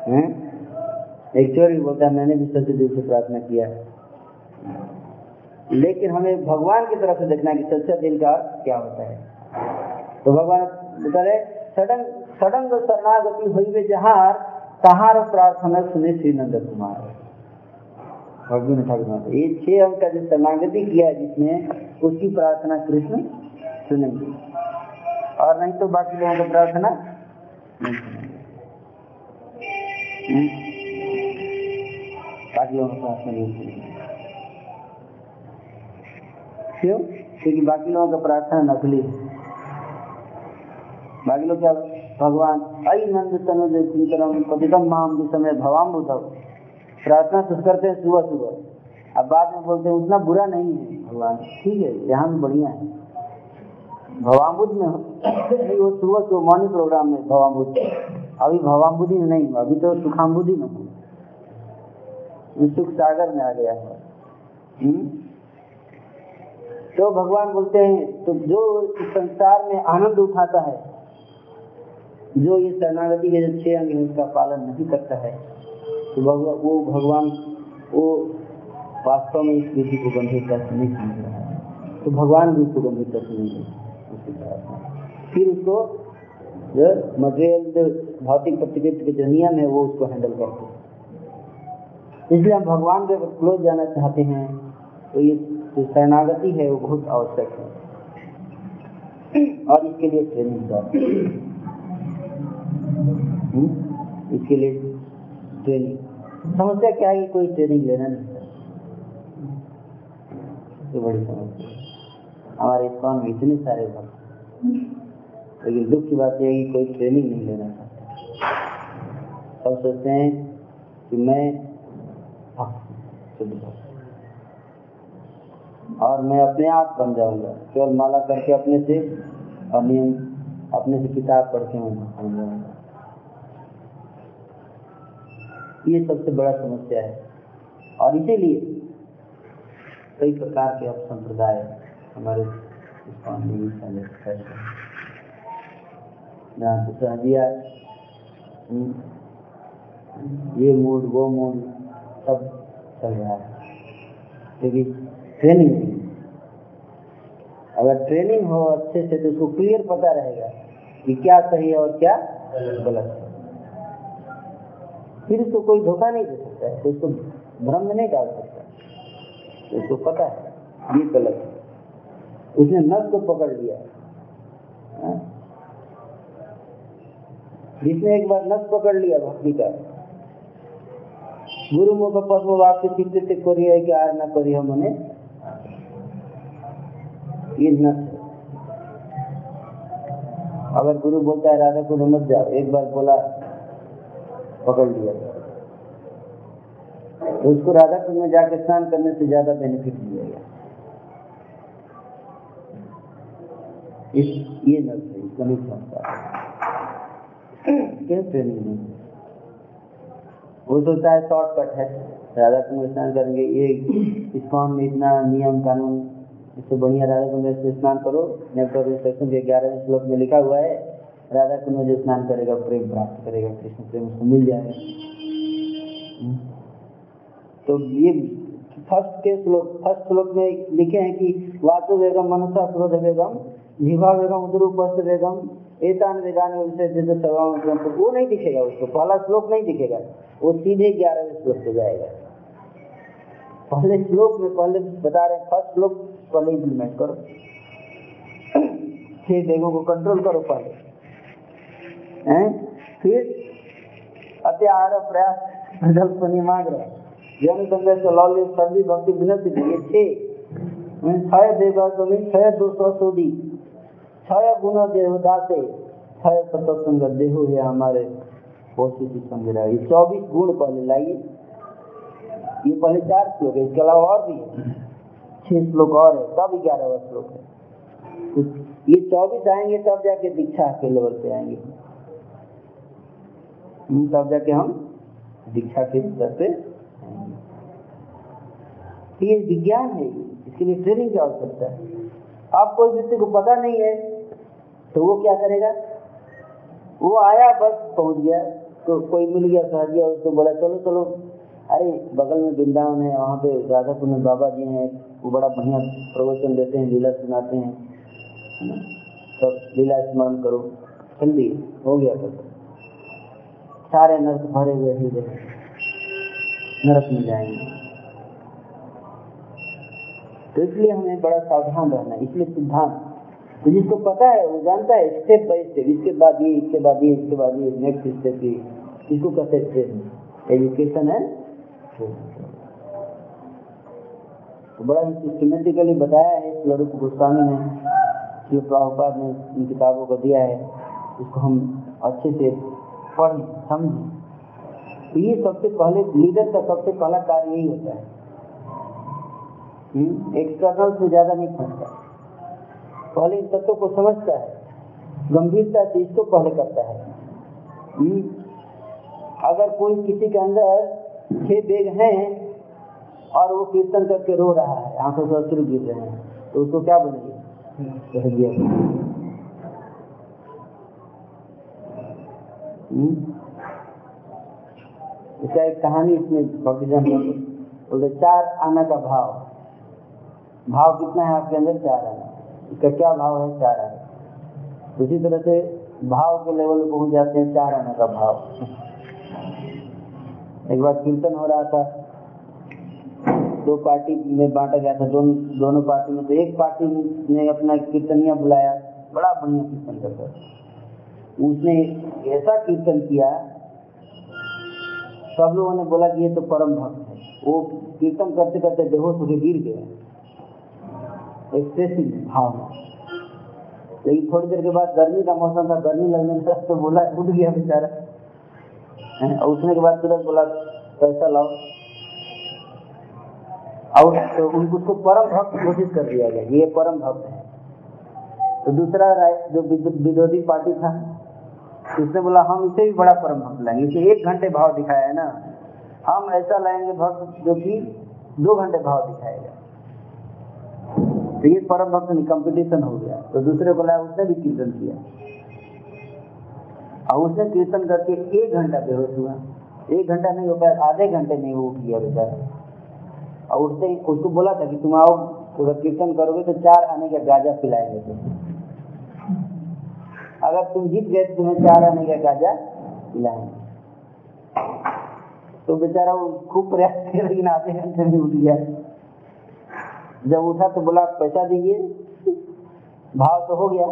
हैं? एक चोर भी बोलता है, मैंने भी सच्चे दिल से प्रार्थना किया है। लेकिन हमें भगवान की तरफ़ से देखना है कि सच्चा दिल का क्या होता है। तो भगवान रहे सडंग सडंग शरणागति हुई वे जहार, तहार प्रार्थना सुने श्री नंद कुमार। भगवान ठाकुर ये छह अंक का जो शरणागति किया है जिसमें उसकी प्रार्थना कृष्ण सुनेंगे। और नहीं तो बाकी लोगों की प्रार्थना बाकी लोगों की प्रार्थना नहीं सुनेंगे। क्यों? क्योंकि बाकी लोगों का प्रार्थना नकली है। बाकी लोग क्या? भगवान अई नंद तनुज चिंतनम पतितम माम समय भवाम बुधव प्रार्थना तो करते हैं सुबह सुबह। अब बाद में बोलते हैं, उतना बुरा नहीं है। भगवान, ठीक है यहाँ भी बढ़िया है। भवाम्बुद में वो सुबह सुबह मॉर्निंग प्रोग्राम में भवाम्बुद अभी भवाम्बुदी में नहीं हुआ, अभी तो सुखाम्बुदी में हूँ सुख सागर में आ गया है। तो भगवान बोलते हैं तो जो संसार में आनंद उठाता है जो ये शरणागति के जो छह अंग है, उसका पालन नहीं करता है तो वो भगवान, वो वास्तव में इस विधि को गंभीरता से नहीं समझ रहा है। तो भगवान भी उसको गंभीरता से नहीं फिर उसको जो मटेरियल भौतिक प्रतिकृति के जो नियम है, वो उसको हैंडल करते हैं। इसलिए हम भगवान के क्लोज जाना चाहते हैं तो ये जो शरणागति है, वो बहुत आवश्यक है। और इसके लिए ट्रेनिंग दौर इसके लिए ट्रेनिंग समस्या क्या है कोई ट्रेनिंग लेना नहीं? ये बड़ी समस्या हमारे इस्कॉन में इतने सारे भक्त लेकिन दुख की बात यह है कि कोई ट्रेनिंग नहीं लेना चाहता। सब सोचते हैं कि मैं शुद्ध भक्त और मैं अपने आप बन जाऊँगा। केवल माला करके अपने से और नियम, अपने से किताब पढ़ के मैं बन जाऊँगा। ये सबसे बड़ा समस्या है। और इसीलिए कई प्रकार के अब संप्रदाय हमारे दिया ये मूड, वो मूड, सब चल रहा है। क्योंकि ट्रेनिंग अगर ट्रेनिंग हो अच्छे से तो उसको क्लियर पता रहेगा कि क्या सही है और क्या गलत। फिर उसको कोई धोखा नहीं दे सकता है तो उसको भ्रम में नहीं डाल सकता तो उसको पता है, ये गलत है। उसने नस को पकड़ लिया हाँ? जिसने एक बार नस पकड़ लिया भक्ति का, गुरु मुख पद्म वाक्य चिंतित करिए कि आज ना करिए मने ये नस अगर गुरु बोलता है, राधा को मत जाओ, एक बार बोला पकड़ लिया तो उसको राधा कुंड में जाके स्नान करने से ज़्यादा बेनिफिट मिलेगा। इस ये नहीं समझता। क्या ट्रेनिंग नहीं। वो सोचता है शॉर्टकट है। राधा कुंड स्नान करेंगे। ये इस्कॉन में इतना नियम कानून, इससे बढ़िया राधा कुंड स्नान करो। नेपटॉप इंस्ट्रक्शन के ग्यारहवें श्लोक में लिखा हुआ है राधा कुंड में जो स्नान करेगा प्रेम प्राप्त करेगा कृष्ण प्रेम उसको मिल जाएगा। हम्म। तो ये फ़र्स्ट के श्लोक फ़र्स्ट श्लोक में लिखे हैं कि वाचो वेगम मनसा क्रोध वेगम जीवा वेगम उदरूपस्थ वेगम एतान वेगान विषय तो वो नहीं दिखेगा उसको पहला श्लोक नहीं दिखेगा वो सीधे ग्यारहवें श्लोक पे जाएगा। पहले श्लोक में पहले बता रहे हैं फ़र्स्ट श्लोक पहले इम्प्लीमेंट करो। छह वेगों को कंट्रोल करो पहले। हैं? फिर अत्याहार प्रयास विकल्प मांग रहे। जन संघ से लौली सर्दी भक्ति विनती ये छह छय देगा तो छय दो सौ सोदी छय गुण देवदासे छय सतसंग देहो है हमारे। कोशिश समझ रहा। चौबीस गुण पहले लाइए। ये पहले चार श्लोक है, इसके अलावा और भी छह श्लोक और है, तब ग्यारहवा श्लोक है। ये चौबीस आएँगे, तब जाके दीक्षा के लेवल पे आएँगे। तब जाके हम दीक्षा के स्तर पे तो ये विज्ञान है, इसके लिए ट्रेनिंग की आवश्यकता है। आप कोई व्यक्ति को पता नहीं है तो वो क्या करेगा? वो आया, बस पहुँच गया तो कोई मिल गया सहजिया उसको बोला, चलो चलो। अरे, बगल में वृंदावन है, वहाँ पे राधा कुंड बाबा जी हैं, वो बड़ा बढ़िया प्रवचन देते हैं, लीला सुनाते हैं। सब लीला स्मरण करो। जल्दी हो गया। तो सारे नर्क भरे हुए हृदय नरक में जाएँगे। तो इसलिए हमें बड़ा सावधान रहना है इसलिए सिद्धांत। तो जिसको पता है, वो जानता है स्टेप बाय स्टेप इसके बाद ये, इसके बाद ये, इसके बाद ये नेक्स्ट स्टेप ये। इसको कहते हैं ट्रेनिंग एजुकेशन है तो बड़ा ही सिस्टमेटिकली बताया है स्वरूप गोस्वामी ने शिव प्रभुपाद ने इन किताबों को दिया है। उसको हम अच्छे से पढ़ें समझें। तो ये सबसे पहले लीडर का सबसे पहला कार्य यही होता है। एक्सटर्नल से ज़्यादा नहीं फंसता। पहले इन तत्वों को समझता है, गंभीरता से इसको पहले करता है। हम्म? अगर कोई किसी के अंदर छह बेग हैं और वो कीर्तन करके रो रहा है, आँखों से अश्रु गिर रहे हैं तो उसको क्या बोलेंगे कह दिया हम्म? इसका एक कहानी इसमें भक्तिजन बोलते चार आना का भाव। भाव कितना है आपके अंदर? चार आना। इसका क्या भाव है? चार आना। उसी तरह से भाव के लेवल पहुँच जाते हैं चार आना का भाव। एक बार कीर्तन हो रहा था। दो पार्टी में बांटा गया था, दोनों दोनों पार्टी में। तो एक पार्टी ने अपना कीर्तनिया बुलाया। बड़ा बढ़िया कीर्तन करता उसने ऐसा कीर्तन किया, सब लोगों ने बोला कि ये तो परम भक्त है। वो कीर्तन करते करते बेहोश होकर गिर गए एक्सेसिव भाव। लेकिन थोड़ी देर के बाद गर्मी का मौसम था, गर्मी लगने लगा तो बोला, उठ गया बेचारा। और उठने के बाद तुरंत बोला, पैसा लाओ। और तो उसको परम भक्त घोषित कर दिया गया ये परम भक्त है। तो दूसरा राय, जो विरोधी पार्टी था उसने बोला, हम इसे भी बड़ा परम भक्त लाएँगे। इसे एक घंटे भाव दिखाया है ना। हम ऐसा लाएँगे भक्त जो कि दो घंटे भाव दिखाएगा। तो ये परम भक्त कंपटीशन हो गया। तो दूसरे को लाया उसने भी कीर्तन किया। और उसने कीर्तन करके एक घंटा बेहोश हुआ। एक घंटा नहीं हो पाया आधे घंटे में वो उठ गया बेचारा। और उसने उसको बोला था कि, तुम आओ अगर कीर्तन करोगे तो चार आने का गाजा पिलाएँगे तुम। अगर तुम जीत गए तो तुम्हें चार आने का गाजा पिलाएँगे तो बेचारा वो खूब प्रयास किया, लेकिन आधे घंटे में उठ गया। जब उठा तो बोला, पैसा दीजिए। भाव तो हो गया।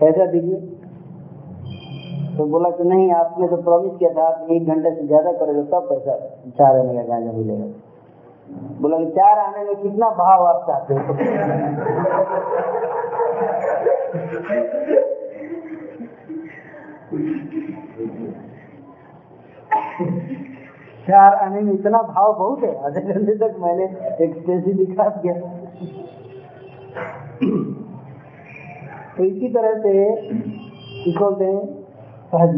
पैसा दीजिए। तो बोला कि, नहीं, आपने तो प्रॉमिस किया था, आप एक घंटे से ज़्यादा करोगे, तब पैसा, चार आने का गांजा मिलेगा। बोला, चार आने में कितना भाव आप चाहते हो? चार आने में इतना भाव बहुत है, आधे घंटे तक मैंने एक स्टेसी दिखा दिया। तो इसी तरह से बोलते हैं? सहज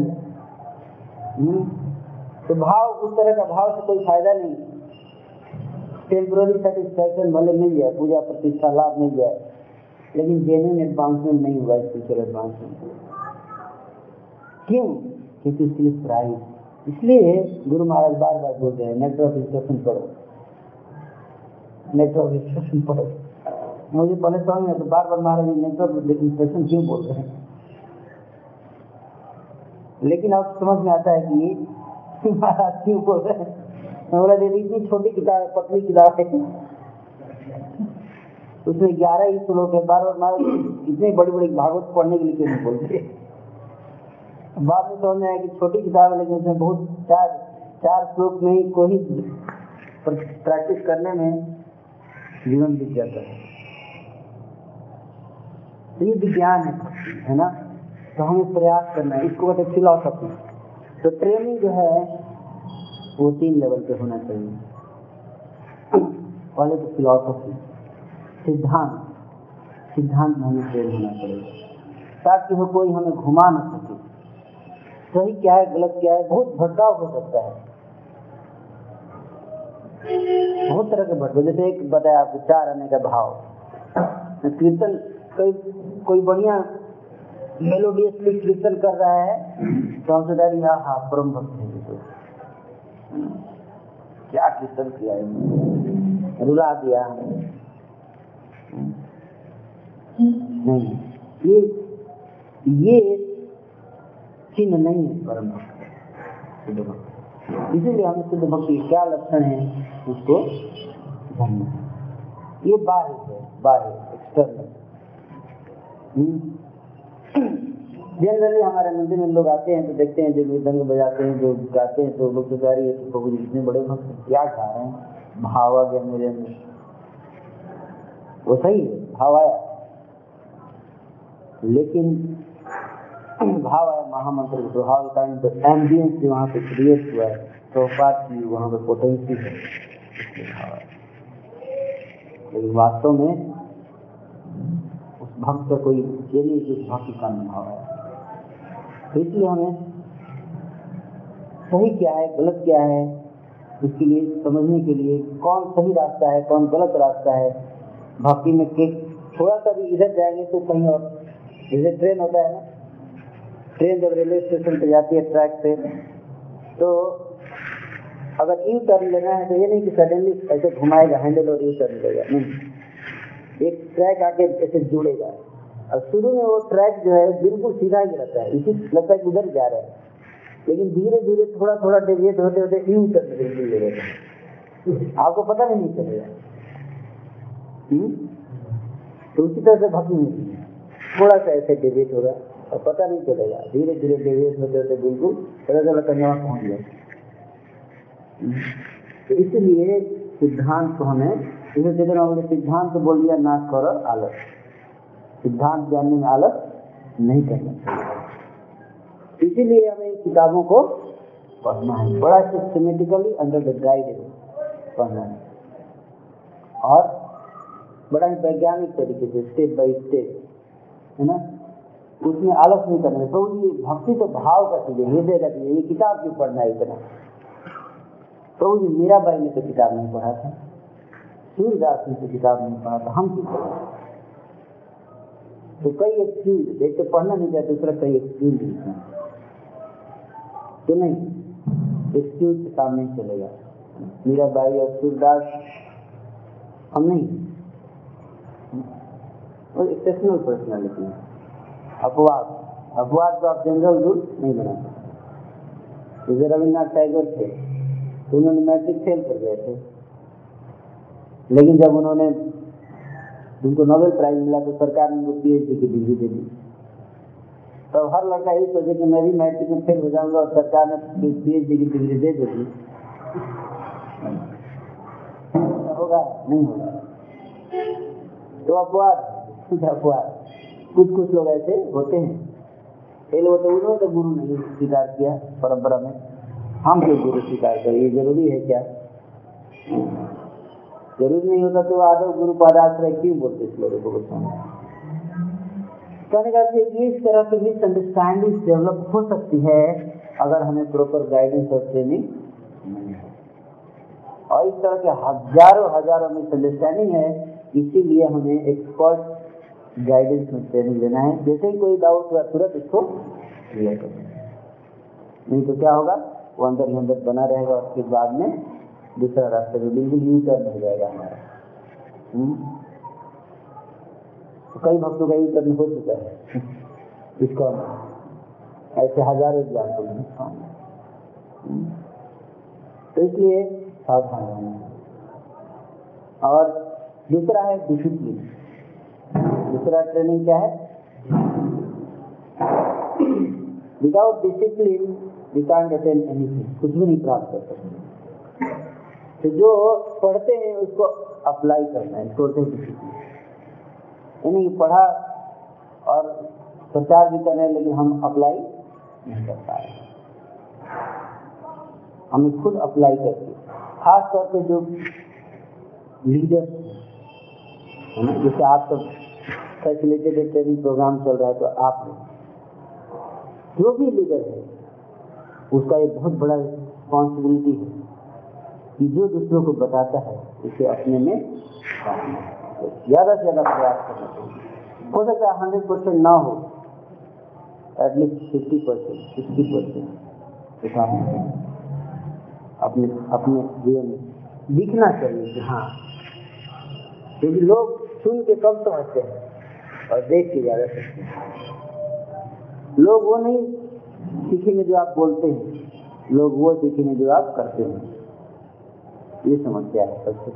तो भाव, उस तरह का भाव से कोई फ़ायदा नहीं। टेम्पोररी सेटिस्फैक्शन भले मिल जाए, पूजा प्रतिष्ठा लाभ मिल जाए, लेकिन जेन्यून एडवांसमेंट नहीं होगा स्पिरिचुअल एडवांसमेंट क्यों? क्योंकि उसके लिए प्राइस इसलिए गुरु महाराज बार बार बोलते हैं नेटवर्क ऑफ़ इंस्ट्रक्शन पढ़ो। नेटवर्क ऑफ़ इंस्ट्रक्शन पढ़ो। मुझे पहले समझ में तो बार बार महाराज नेटवर्क ऑफ़ इंस्ट्रक्शन क्यों बोल रहे हैं? लेकिन अब समझ में आता है कि महाराज क्यों बोल रहे हैं? बोला, दीदी, इतनी छोटी किताब पतली किताब है। उसमें ग्यारह ही श्लोक है बार बार इतनी बड़ी बड़ी भागवत पढ़ने के लिए क्यों नहीं बोलते बाद में समझ में आया कि छोटी किताब है, लेकिन उसमें बहुत चार चार श्लोक में ही कोई प्रैक्टिस करने में जीवन बीत जाता है। तो ये विज्ञान है है ना? तो हमें प्रयास करना है। इसको कहते फिलोसफी तो ट्रेनिंग जो है वो तीन लेवल पे होना चाहिए। पहले तो फिलोसफी, सिद्धांत सिद्धांत में हमें ट्रेन होना पड़ेगा। ताकि वो कोई हमें घुमा न सके। सही क्या है, गलत क्या है, बहुत भटकाव हो सकता है। बहुत तरह के भटकाव जैसे एक बताया आपको, चार आने का भाव। कीर्तन, कोई कोई बढ़िया मेलोडियसली कीर्तन कर रहा है तो हमसे डर हाँ परम भक्त है। तो क्या कीर्तन किया है? रुला दिया। नहीं, ये ये चिन्ह नहीं है परम भक्त इसीलिए हमें शुद्ध भक्ति क्या लक्षण है, उसको ये बाह्य है बाह्य एक्सटर्नल जनरली हमारे मंदिर में लोग आते हैं तो देखते हैं, जो मृदंग बजाते हैं, जो गाते हैं तो लोग तो कह रही है तो प्रभु जी इतने बड़े भक्त क्या गा रहे हैं? भाव आ गया मेरे अंदर। वो सही है, भाव आया। लेकिन भाव आया महामंत्र के प्रभाव के कारण जो एम्बियंस वहाँ पे क्रिएट हुआ है प्रोपात की वहाँ पे पोटेंसी है। लेकिन वास्तव में उस भक्त का कोई ये नहीं कि भक्त का अनुभव है तो इसलिए हमें सही क्या है, गलत क्या है, इसके लिए समझने के लिए कौन सही रास्ता है, कौन गलत रास्ता है। भक्ति में थोड़ा सा भी इधर जाएँगे तो कहीं और। जैसे ट्रेन होता है ना? ट्रेन जब रेलवे स्टेशन पे जाती है ट्रैक पे तो अगर यू टर्न लेना है तो ये नहीं कि सडनली ऐसे घुमाएगा हैंडल और यू टर्न लेगा, नहीं। एक ट्रैक आके ऐसे जुड़ेगा। और शुरू में वो ट्रैक जो है बिल्कुल सीधा ही रहता है। इसी लगता है उधर जा रहा है। लेकिन धीरे धीरे थोड़ा थोड़ा डेविएट होते होते यू टर्न बिल्कुल ले आपको पता नहीं चलेगा। तो उसी तरह से भक्ति नहीं है। थोड़ा सा ऐसे डेविएट होगा और पता नहीं चलेगा। धीरे धीरे डेविएट होते होते बिल्कुल पता चला कन्या पहुँच गया। तो इसलिए सिद्धांत को हमें इसे सिद्धांत बोल दिया ना करो आलस। सिद्धांत जानने में आलस नहीं करना चाहिए। इसीलिए हमें किताबों को पढ़ना है। बड़ा सिस्टमेटिकली अंडर द गाइड पढ़ना है। और बड़ा ही वैज्ञानिक तरीके से स्टेप बाय स्टेप है ना? उसमें आलस नहीं करना तो ये भक्ति तो भाव का चीज़ है, हृदय का चीज़ ये किताब क्यों पढ़ना है इतना? तो जी, मीरा बाई ने तो किताब नहीं पढ़ा था। सूर्यदास ने तो किताब नहीं पढ़ा था। हम क्यों पढ़ा? तो कई एक्सक्यूज एक तो पढ़ना नहीं चाहते, दूसरा कई एक्सक्यूज लिखते हैं तो नहीं एक्सक्यूज से काम नहीं चलेगा। मीरा बाई और सूरदास हम नहीं। वो एक्सेप्शनल पर्सनैलिटी है। अपवाद। अपवाद को आप जनरल रूल नहीं बना सकते। जैसे रविन्द्रनाथ टैगोर थे तो उन्होंने मैट्रिक फेल कर गए थे। लेकिन जब उन्होंने उनको नोबेल प्राइज मिला तो सरकार ने उनको पीएचडी की डिग्री दे दी। तो हर लड़का यही सोचे कि मैं भी मैट्रिक में फेल हो जाऊँगा और सरकार ने पीएचडी की डिग्री दे देगी होगा? नहीं होगा। तो अपवाद कुछ अपवाद। कुछ कुछ लोग ऐसे होते हैं। फेल होते उन्होंने तो गुरु नहीं स्वीकार किया परंपरा में। हम क्यों गुरु स्वीकार करें? ये ज़रूरी है क्या? ज़रूरी नहीं होता तो आदव गुरु पदाश्रय क्यों बोलते इस बताना कहने का इस तरह की मिसअंडरस्टैंडिंग डेवलप हो सकती है अगर हमें प्रॉपर गाइडेंस और ट्रेनिंग और इस तरह के हज़ारों हज़ारों मिसअंडरस्टैंडिंग है, इसीलिए हमें एक्सपर्ट गाइडेंस में ट्रेनिंग लेना है। जैसे ही कोई डाउट हुआ, तुरंत इसको क्लियर कर नहीं तो क्या होगा? वो अंदर ही अंदर बना रहेगा फिर बाद में दूसरा रास्ते में बिल्कुल यू टर्न हो। जाएगा हमारा तो कई भक्तों का यू टर्न हो चुका है। इसका ऐसे हज़ारों एग्ज़ाम्पल हैं। तो इसलिए सावधान रहना। और दूसरा है डिसिप्लिन दूसरा ट्रेनिंग क्या है? Without discipline we can't attend anything कुछ भी नहीं प्राप्त कर सकते। तो जो पढ़ते हैं उसको अप्लाई करना है डिसिप्लिन यानी पढ़ा और प्रचार भी कर रहे हैं लेकिन हम अप्लाई नहीं कर पा रहे हमें खुद अप्लाई करके, खास तौर पे जो लीडर है ना, जैसे आप सब फैसिलिटेटेड ट्रेनिंग प्रोग्राम चल रहा है तो आप जो भी लीडर है, उसका एक बहुत बड़ा रिस्पॉन्सिबिलिटी है। कि जो दूसरों को बताता है, उसे अपने में ज़्यादा से ज़्यादा प्रयास करना हो सकता है हंड्रेड परसेंट ना हो at least fifty percent sixty percent अपने अपने जीवन में दिखना चाहिए कि हाँ क्योंकि लोग सुन के कम समझते हैं और देख के ज़्यादा सकते हैं। लोग वो नहीं सीखेंगे जो आप बोलते हैं, लोग वो सीखेंगे जो आप करते हैं। ये समस्या है सबसे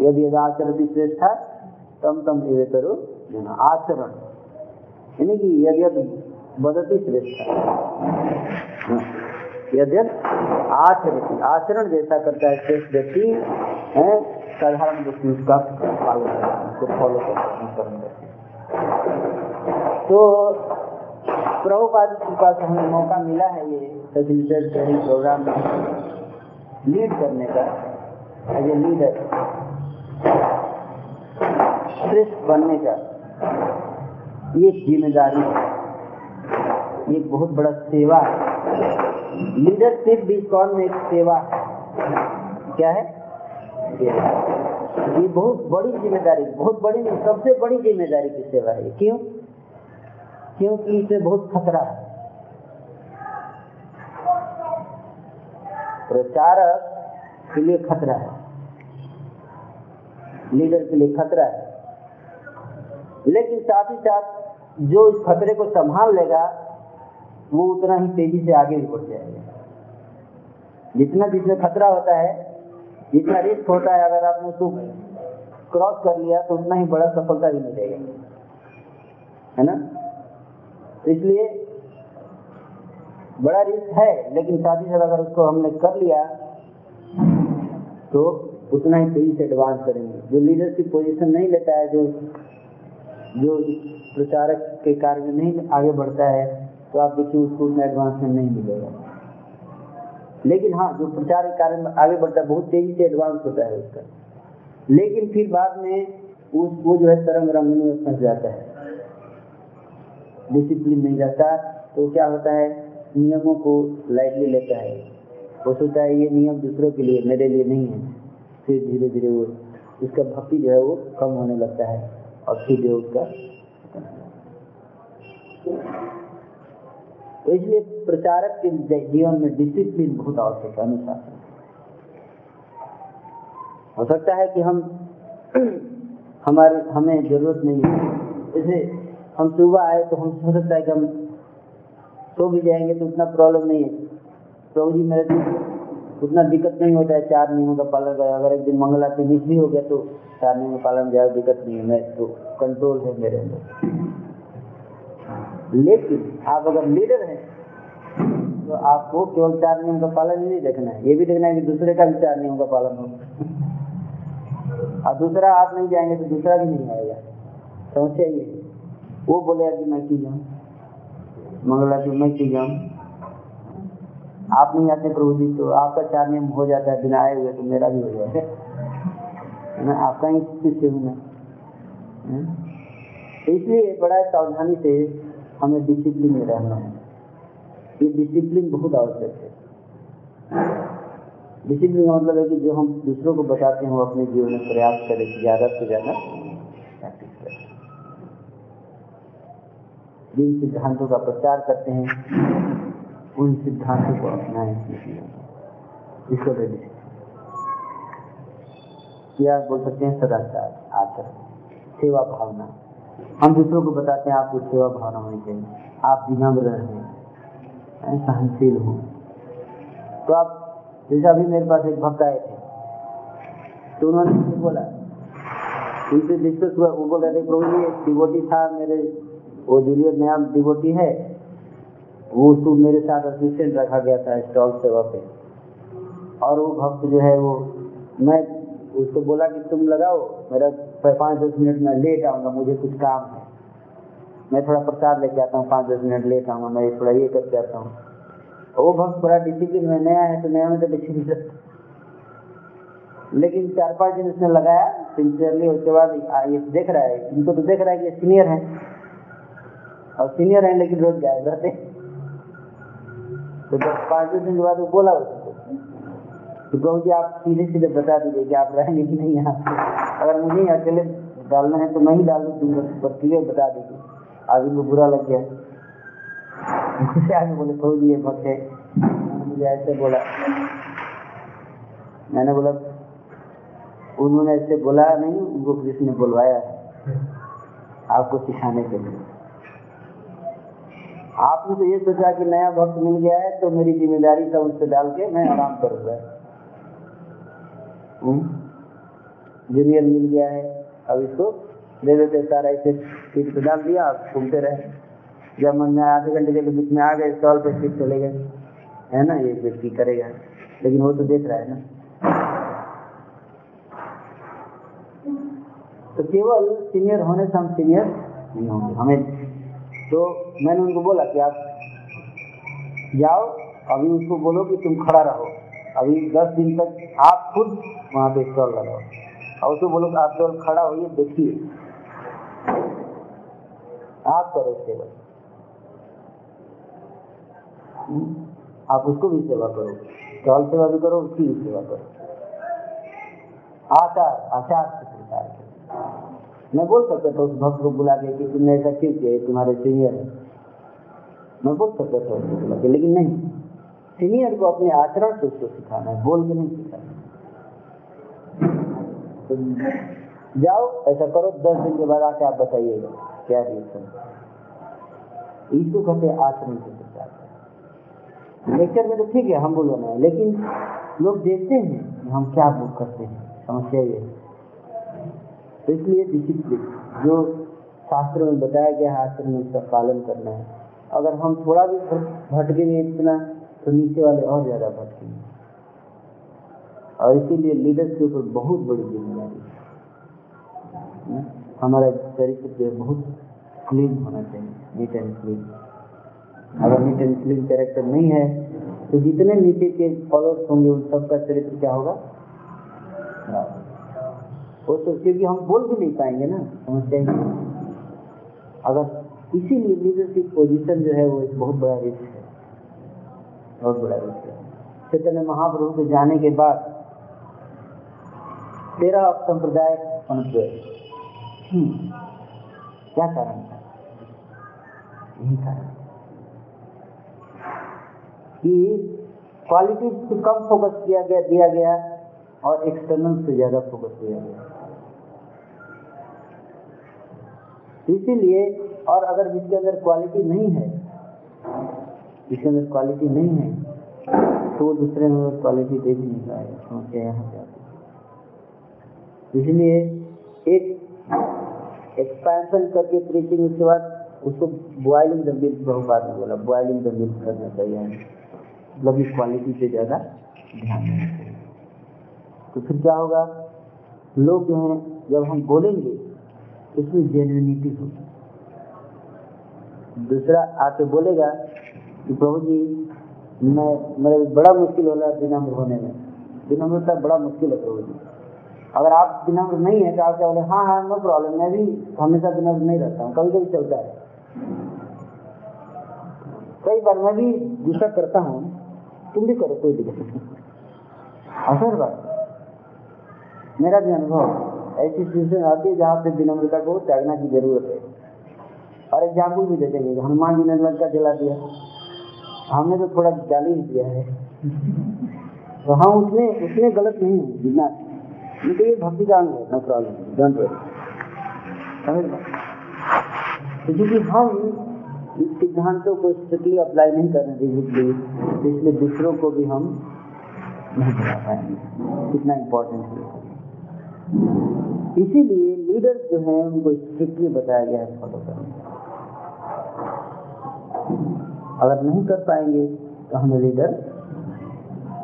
यदि आचरण श्रेष्ठ है तम तम एवे करो आचरण। यानी कि यदि यद बदती श्रेष्ठ। यदि आचरण आचरण जैसा करता है श्रेष्ठ व्यक्ति, है? साधारण व्यक्ति उसका पालन है, उसको फॉलो करता है तो प्रभुपाद के हमें मौका मिला है ये प्रोग्राम लीड करने का एज ए लीडर श्रेष्ठ बनने का। ये ज़िम्मेदारी है। ये बहुत बड़ा सेवा है। लीडरशिप भी कौन में एक सेवा है। क्या है? ये बहुत बड़ी ज़िम्मेदारी, बहुत बड़ी सबसे बड़ी ज़िम्मेदारी की सेवा है। क्यों? क्योंकि इसमें बहुत खतरा है। प्रचारक के लिए खतरा है। लीडर के लिए खतरा है। लेकिन साथ ही साथ जो इस खतरे को संभाल लेगा, वो उतना ही तेज़ी से आगे बढ़ जाएगा। जितना जिसमें खतरा होता है, जितना रिस्क होता है, अगर आपने उसको क्रॉस कर लिया तो उतना ही बड़ा सफलता भी मिलेगा। है ना? तो इसलिए बड़ा रिस्क है, लेकिन साथ ही साथ अगर उसको हमने कर लिया तो उतना ही तेज़ी से एडवांस करेंगे। जो लीडरशिप पोजीशन नहीं लेता है, जो जो प्रचारक के कार्य में नहीं आगे बढ़ता है तो आप देखिए उसको उतना एडवांसमेंट नहीं मिलेगा। लेकिन हाँ जो प्रचार के कार्य में आगे बढ़ता है, बहुत तेज़ी से एडवांस होता है उसका। लेकिन फिर बाद में उस, वो जो है तरंग रंगने में फंस जाता है। डिसिप्लिन नहीं रहता तो क्या होता है? नियमों को लाइटली लेता है। वो सोचता है, ये नियम दूसरों के लिए, मेरे लिए नहीं है। फिर धीरे धीरे वो, उसका भक्ति जो है वो कम होने लगता है और फिर जो उसका तो इसलिए प्रचारक के जीवन में डिसिप्लिन बहुत आवश्यक है, अनुशासन। हो सकता है कि हम हमारे, हमें ज़रूरत नहीं है। जैसे हम सुबह आए तो हम, हो सकता है कि हम सो भी जाएँगे तो उतना प्रॉब्लम नहीं है। प्रभु जी, मेरे उतना दिक्कत नहीं होता है, चार नियमों का पालन करें। अगर एक दिन मंगला से मिस भी हो गया तो चार नियमों का पालन ज़्यादा दिक्कत नहीं है। मैं तो कंट्रोल है मेरे अंदर। लेकिन आप अगर लीडर हैं तो आपको केवल चार नियम का पालन ही नहीं देखना है। ये भी देखना है कि दूसरे का भी चार नियम का पालन हो। और दूसरा आप नहीं जाएँगे तो दूसरा भी नहीं आएगा। समस्या ये वो बोलेगा कि मैं क्यों जाऊँ? मंगला की मैं क्यों जाऊँ आप नहीं आते प्रभु जी तो आपका चार नियम हो जाता है, बिना आए हुए तो मेरा भी हो जाएगा मैं आपका ही शिष्य हूँ? मैं इसलिए बड़ा सावधानी से हमें डिसिप्लिन में रहना है। ये डिसिप्लिन बहुत आवश्यक है। डिसिप्लिन का मतलब है कि जो हम दूसरों को बताते हैं, वो अपने जीवन में प्रयास करें कि ज़्यादा से ज़्यादा प्रैक्टिस करें जिन सिद्धांतों का प्रचार करते हैं, उन सिद्धांतों को अपनाएँ इसको क्या बोल सकते हैं सदाचार, आदर, सेवा भावना। हम दूसरों को बताते हैं, आपको सेवा भावना होनी चाहिए। आप विनम्र रहें सहनशील हो। तो आप, जैसे अभी मेरे पास एक भक्त आए थे तो उन्होंने बोला, उनसे डिस्कस हुआ, वो बोल रहे थे, प्रभु जी डिवोटी था, मेरे वो जूनियर नया डिवोटी है, वो उसको मेरे साथ असिस्टेंट रखा गया था स्टॉल सेवा पे। और वो भक्त जो है वो, मैं उसको बोला कि तुम लगाओ, मेरा पाँच दस मिनट में लेट आऊँगा, मुझे कुछ काम है। मैं थोड़ा प्रसाद लेके आता हूँ पाँच दस मिनट लेट आऊँगा, मैं थोड़ा ये करके आता हूँ। वो भक्त बड़ा डिसिप्लिन में, नया है तो नया में तो डिसिप्लिन लेकिन चार पाँच दिन उसने लगाया सिंसियरली उसके बाद ये देख रहा है, इनको तो देख रहा है कि सीनियर है। और सीनियर हैं, लेकिन रोज गायब रहते तो जब पाँच दस दिन के बाद वो बोला उसको तो कहूँ जी आप सीधे सीधे बता दीजिए कि आप रहेंगे कि नहीं यहाँ अगर मुझे अकेले डालना है तो मैं ही डाल दूँ बस क्लियर बता दीजिए। आज इनको बुरा लग गया। आगे बोले प्रभु जी भक्त है। मुझे ऐसे बोला। मैंने बोला, उन्होंने ऐसे बोला नहीं, उनको कृष्ण ने बुलवाया आपको सिखाने के लिए। आपने तो ये सोचा कि नया भक्त मिल गया है तो मेरी ज़िम्मेदारी सब उससे डाल के मैं आराम करूँगा जूनियर मिल गया है, अब इसको दे देते सारा ऐसे सीट पे डाल दिया आप घूमते रहे। जब मन में आधे घंटे के बीच में आ गए, स्टॉल पे सीट चले गए। है ना? ये व्यक्ति करेगा। लेकिन वो तो देख रहा है ना। तो केवल सीनियर होने से हम सीनियर नहीं होंगे। हमें तो मैंने उनको बोला कि आप जाओ, अभी उसको बोलो कि तुम खड़ा रहो। अभी दस दिन तक आप खुद वहाँ पे स्टॉल लगाओ और उसको बोलो आप केवल खड़ा होइए, देखिए। आप करो सेवा आप उसको भी सेवा करो। स्टॉल सेवा भी करो, उसकी भी सेवा करो। आचार आचार के प्रकार मैं बोल सकता था उस भक्त को बुला के कि तुमने ऐसा क्यों किया? तुम्हारे सीनियर है। मैं बोल सकता था उसको बुला के, लेकिन नहीं। सीनियर को अपने आचरण से उसको सिखाना है, बोल के नहीं सिखाना। तो जाओ, ऐसा करो, दस दिन के बाद आके आप बताइएगा क्या रिएक्शन इसको कहते आचरण से प्रचार लेक्चर में तो ठीक है, हम बोलो ना लेकिन लोग देखते हैं हम क्या बुक करते हैं। समस्या ये है। तो इसलिए डिसिप्लिन जो शास्त्र में बताया गया है आचरण में उसका पालन करना है। अगर हम थोड़ा भी भटकेंगे इतना तो नीचे वाले और ज़्यादा भटकेंगे और इसीलिए लीडर्स के ऊपर बहुत बड़ी ज़िम्मेदारी है। हमारा चरित्र जो बहुत क्लीन होना चाहिए नीट एंड क्लीन अगर नीट एंड क्लीन कैरेक्टर नहीं है तो जितने नीचे के फॉलोअर्स होंगे, उन सबका चरित्र क्या होगा? वो तो क्योंकि हम बोल भी नहीं पाएँगे ना, समझते हैं? अगर इसीलिए लीडरशिप पोजीशन जो है वो एक बहुत बड़ा रिस्क है। बहुत बड़ा रिस्क है। चैतन्य महाप्रभु के जाने के बाद तेरह संप्रदाय पनप गए क्या कारण था? यही कारण। कि क्वालिटी कम फोकस किया गया, दिया गया। और एक्सटर्नल से ज़्यादा फोकस किया गया। इसीलिए, और अगर जिसके अंदर क्वालिटी नहीं है, जिसके अंदर क्वालिटी नहीं है तो दूसरे में क्वालिटी देख नहीं पाएगा समस्या यहाँ पे आती इसलिए एक एक्सपेंशन करके प्रीचिंग उसके बाद उसको बॉइलिंग द मिल्क बहुबाद ने बोला बॉइलिंग द करना चाहिए। मतलब क्वालिटी पे ज़्यादा ध्यान देना चाहिए। तो फिर क्या होगा? लोग जो हैं, जब हम बोलेंगे उसमें जेन्यूनिटी होगी। दूसरा आके बोलेगा कि प्रभु जी, मैं, मेरे बड़ा मुश्किल हो रहा है विनम्र होने में। विनम्रता बड़ा मुश्किल है प्रभु जी। अगर आप विनम्र नहीं है तो आप क्या बोले हाँ हाँ नो प्रॉब्लम मैं भी हमेशा विनम्र नहीं रहता हूँ कभी कभी चलता है। कई बार मैं भी गुस्सा करता हूँ, तुम भी करो, कोई दिक्कत नहीं। असर बात। मेरा भी अनुभव ऐसी सिचुएशन आती है जहाँ पे विनम्रता को त्यागना की ज़रूरत है। और एग्ज़ाम्पल भी दे हनुमान जी ने लंका जला दिया। हमने तो थोड़ा गाली ही दिया है। तो हम उसने उसने गलत नहीं है, जितना तो ये भक्ति का अंग है नो प्रॉब्लम डोंट वरी क्योंकि हम इस सिद्धांतों को स्ट्रिक्टली अप्लाई नहीं कर रहे रिजिडली इसलिए दूसरों को भी हम नहीं बता पाएँगे। कितना इम्पोर्टेंट है। इसीलिए लीडर जो है, उनको स्ट्रिक्टली बताया गया है फॉलो करने अगर नहीं कर पाएँगे तो हमें लीडर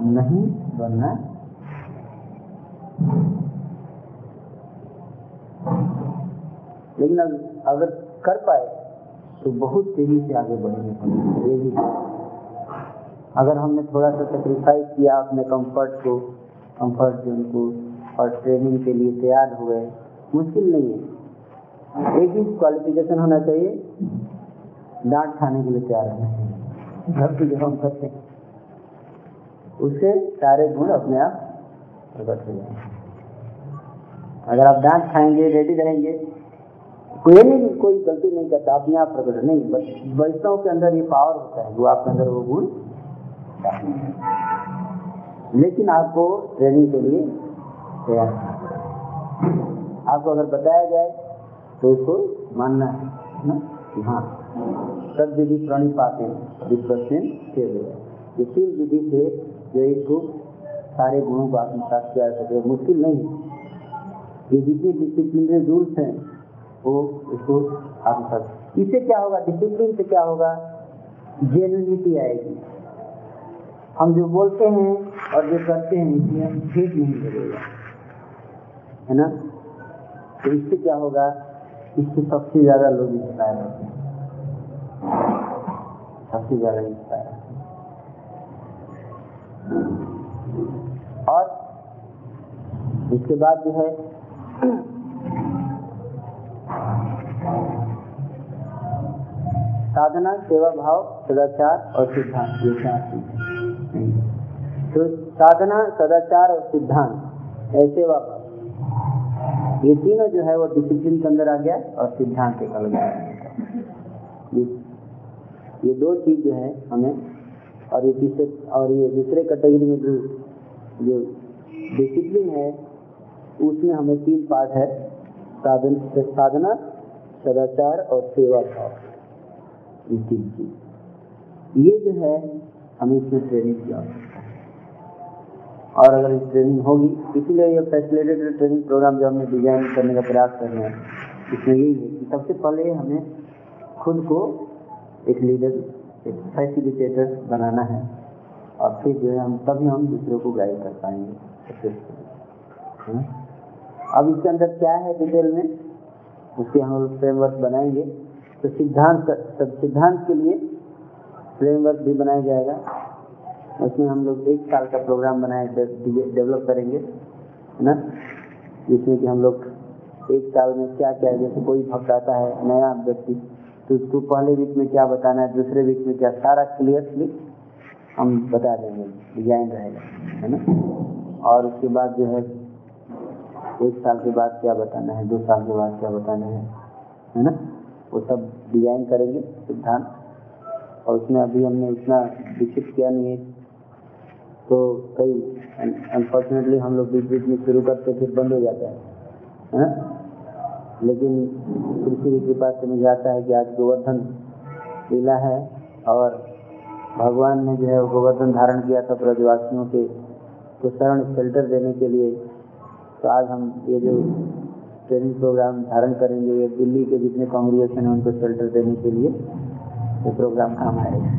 नहीं बनना लेकिन अगर कर पाए तो बहुत तेज़ी से आगे बढ़ेंगे। ये भी अगर हमने थोड़ा सा सेक्रीफाइस किया अपने कंफर्ट को कंफर्ट जोन को और ट्रेनिंग के लिए तैयार हुए, मुश्किल नहीं है। एक ही क्वालिफिकेशन होना चाहिए, डांट खाने के लिए तैयार रहना चाहिए। घर की जब हम करते हैं, उससे सारे गुण अपने आप प्रकट हो जाएँगे। अगर आप डांट खाएँगे रेडी रहेंगे, कोई नहीं, कोई गलती नहीं करता, अपने आप प्रकट नहीं, बस वैष्णव के अंदर ये पावर होता है, वो आपके अंदर वो गुण लेकिन आपको ट्रेनिंग के लिए तैयार आपको अगर बताया जाए तो उसको मानना है, ना? हाँ सब विधि प्रणि पाते हैं विश्वसन इसी विधि से जो इसको सारे गुणों को आत्मसात किया जा सके मुश्किल नहीं ये जितने डिसिप्लिनरी रूल्स हैं वो इसको आत्मसात इससे क्या होगा? डिसिप्लिन से क्या होगा? जेन्यूनिटी आएगी। हम जो बोलते हैं और जो करते हैं इसमें ठीक नहीं लगेगा। है ना? तो इससे क्या होगा? इससे सबसे ज़्यादा लोग इंस्पायर होते हैं। सबसे ज़्यादा इंस्पायर और इसके बाद जो है, साधना, सेवा, भाव, सदाचार और सिद्धांत, ये चार तो साधना, सदाचार और सिद्धांत, ऐसे वापस ये तीनों जो है वो डिसिप्लिन के अंदर आ गया और सिद्धांत एक अलग ये दो चीज़ जो है हमें, और ये तीसरे, और ये दूसरे कैटेगरी में जो जो डिसिप्लिन है, उसमें हमें तीन पार्ट है, साधन, साधना, सदाचार और सेवा भाव। ये तीन चीज़। ये जो है, हमें इसमें ट्रेनिंग की आवश्यकता और अगर ट्रेनिंग होगी, इसीलिए ये फैसिलिटेटेड ट्रेनिंग प्रोग्राम जो हमने डिज़ाइन करने का प्रयास कर रहे हैं, इसमें यही है कि सबसे पहले हमें खुद को एक लीडर एक फैसिलिटेटर बनाना है और फिर जो है हम, तभी हम दूसरों को गाइड कर पाएँगे सक्सेसफुल अब इसके अंदर क्या है डिटेल में? उसके हम लोग फ्रेमवर्क बनाएँगे। तो सिद्धांत सिद्धांत के लिए फ्रेमवर्क भी बनाया जाएगा। उसमें हम लोग एक साल का प्रोग्राम बनाए डेवलप करेंगे, है ना? जिसमें कि हम लोग एक साल में क्या क्या, जैसे कोई भक्त आता है, नया व्यक्ति तो उसको पहले वीक में क्या बताना है, दूसरे वीक में क्या, सारा क्लियरली हम बता देंगे डिज़ाइन रहेगा, है ना? और उसके बाद जो है, एक साल के बाद क्या बताना है, दो साल के बाद क्या बताना है है ना? वो सब डिज़ाइन करेंगे, सिद्धांत। और उसमें अभी हमने इतना विकसित किया नहीं है तो कई अनफॉर्चुनेटली हम लोग बीच बीच में शुरू करते फिर बंद हो जाता है। है? लेकिन कृषि की कृपा से मुझे आता है कि आज गोवर्धन लीला है और भगवान ने जो है गोवर्धन धारण किया था ब्रजवासियों के, को शरण शेल्टर देने के लिए। तो आज हम ये जो ट्रेनिंग प्रोग्राम धारण करेंगे, ये दिल्ली के जितने कांग्रेसन हैं, उनको शेल्टर देने के लिए ये प्रोग्राम काम आएगा।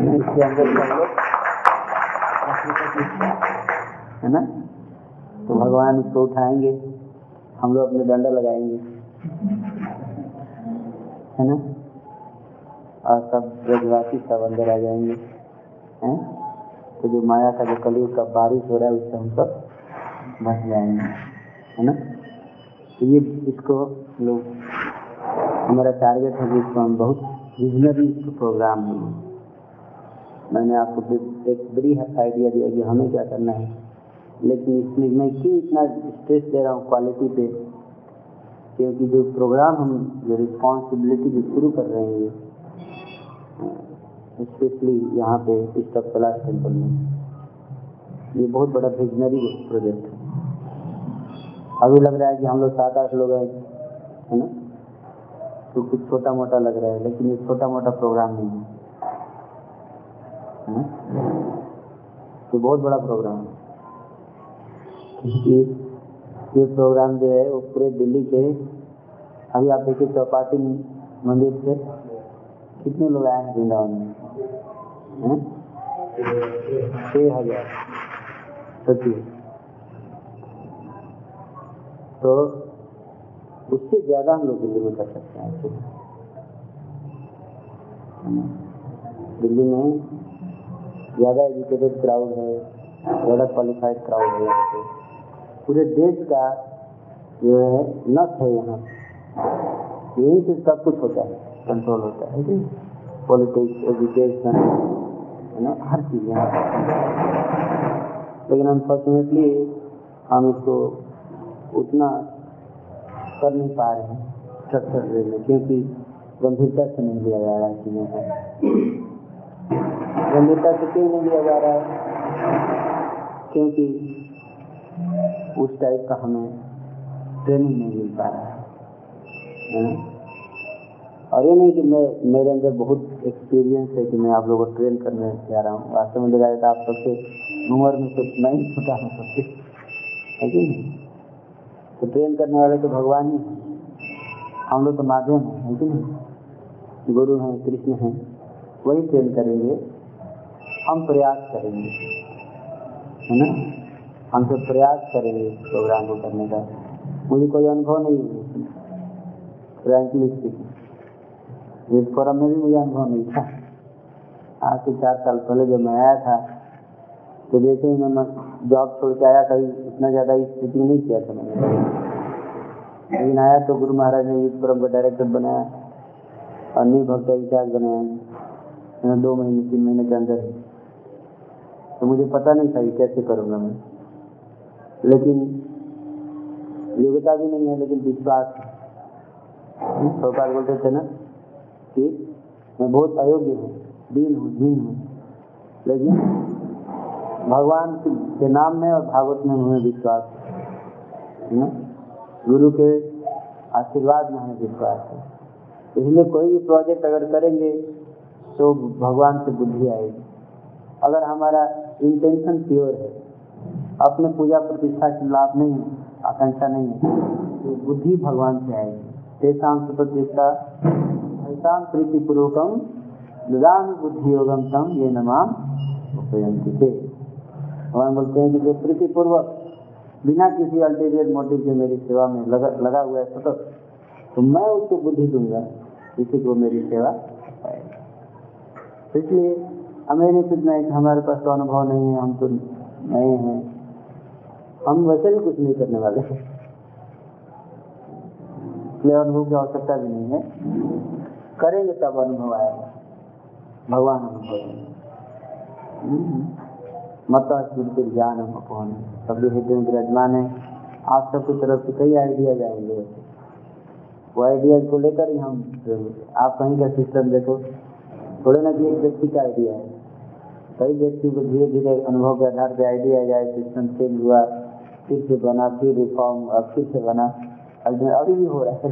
है ना? तो भगवान उसको उठाएँगे। हम लोग अपने डंडा लगाएँगे। है ना? और सब ब्रजवासी सब अंदर आ जाएँगे। हैं? तो जो माया का, जो कलयुग का बारिश हो रहा है, उससे हम सब बच जाएँगे। है ना? तो ये इसको लोग, हमारा टारगेट है कि इसको हम बहुत विजनरी प्रोग्राम है मैंने आपको एक बड़ी आइडिया दिया कि हमें क्या करना है। लेकिन इसमें मैं क्यों इतना स्ट्रेस दे रहा हूँ क्वालिटी पे? क्योंकि जो प्रोग्राम हम, जो रिस्पॉन्सिबिलिटी जो शुरू कर रहे हैं स्पेशली यहाँ पे इस कैलाश टेंपल में, ये बहुत बड़ा विजनरी प्रोजेक्ट है। अभी लग रहा है कि हम लोग सात आठ लोग हैं, है ना? तो कुछ छोटा मोटा लग रहा है, लेकिन ये छोटा मोटा प्रोग्राम नहीं है। तो बहुत बड़ा प्रोग्राम है। ये प्रोग्राम जो है वो पूरे दिल्ली के, अभी आप देखिए चौपाटी मंदिर से कितने लोग आए हैं वृंदावन में? छः हज़ार। सोचिए तो उससे ज़्यादा हम लोग दिल्ली में कर सकते हैं। दिल्ली में ज़्यादा एजुकेटेड क्राउड है, ज़्यादा क्वालिफाइड क्राउड है यहाँ पे। पूरे देश का जो है, नस है यहाँ। यहीं से सब कुछ होता है कंट्रोल होता है पॉलिटिक्स एजुकेशन है ना? हर चीज़ यहाँ लेकिन अनफॉर्चुनेटली हम इसको उतना कर नहीं पा रहे हैं स्ट्रक्चर में, क्योंकि गंभीरता से नहीं लिया जा रहा है चीज़ों गंभीरता से क्यों नहीं लिया जा रहा है? क्योंकि उस टाइप का हमें ट्रेनिंग नहीं मिल पा रहा है। और ये नहीं कि मैं, मेरे अंदर बहुत एक्सपीरियंस है कि मैं आप लोगों को ट्रेन करने जा रहा हूँ। वास्तव में लगा था आप सबसे उम्र में कुछ नहीं छोटा हो सबसे है कि तो ट्रेन करने वाले तो भगवान ही। हम लोग तो माध्यम हैं, है कि नहीं? गुरु हैं, कृष्ण हैं। वही ट्रेन करेंगे। हम प्रयास करेंगे। है ना? हम तो प्रयास करेंगे प्रोग्राम को करने का। मुझे कोई अनुभव नहीं है। फ्रेंकली इस फोरम में भी मुझे अनुभव नहीं था। आज से चार साल पहले जब मैं आया था तो जैसे ही मैं जॉब छोड़ के आया, कहीं इतना ज़्यादा स्पीकिंग नहीं किया था मैंने। लेकिन आया तो गुरु महाराज ने इस फोरम का डायरेक्टर बनाया और न्यू भक्त इंचार्ज बनाया। दो महीने, तीन महीने के अंदर। तो मुझे पता नहीं था कि कैसे करूँगा मैं। लेकिन योग्यता भी नहीं है, लेकिन विश्वास सरकार बोलते थे ना कि मैं बहुत अयोग्य हूँ, दीन हूँ दीन हूँ। लेकिन भगवान के नाम में और भागवत में हमें विश्वास है गुरु के आशीर्वाद में हमें विश्वास है। इसलिए कोई भी प्रोजेक्ट अगर करेंगे तो भगवान से बुद्धि आएगी। अगर हमारा इंटेंशन प्योर है, अपने पूजा प्रतिष्ठा के लाभ नहीं आकांक्षा नहीं है तो बुद्धि भगवान से आएगी। तेषाम सुप्रतिष्ठा ऐसा प्रीति पूर्वकम बुद्धि योगम तम ये नमाम उपयंती थे भगवान बोलते हैं कि जो प्रीतिपूर्वक, बिना किसी अल्टीरियर मोटिव के मेरी सेवा में लगा लगा हुआ है सतत तो मैं उसको बुद्धि दूँगा किसी को मेरी सेवा इसलिए हमें नहीं सोचना है कि हमारे पास तो अनुभव नहीं है, हम तो नए हैं। हम वैसे भी कुछ नहीं करने वाले इसलिए अनुभव की आवश्यकता भी नहीं है। करेंगे तब अनुभव आएगा। भगवान अनुभव मत स्मृति ज्ञान अपवन सभी हृदय में विराजमान है, आप सबकी तरफ़ से कई आइडियाज़ आएँगे वो आइडियाज़ को लेकर ही हम आप कहीं का सिस्टम देखो। थोड़े ना कि एक व्यक्ति का आइडिया है। कई व्यक्ति को धीरे धीरे अनुभव के आधार पर आइडिया जाए सिस्टम चेंज हुआ, फिर से बना, फिर रिफॉर्म अब फिर से बना। अभी भी हो रहा है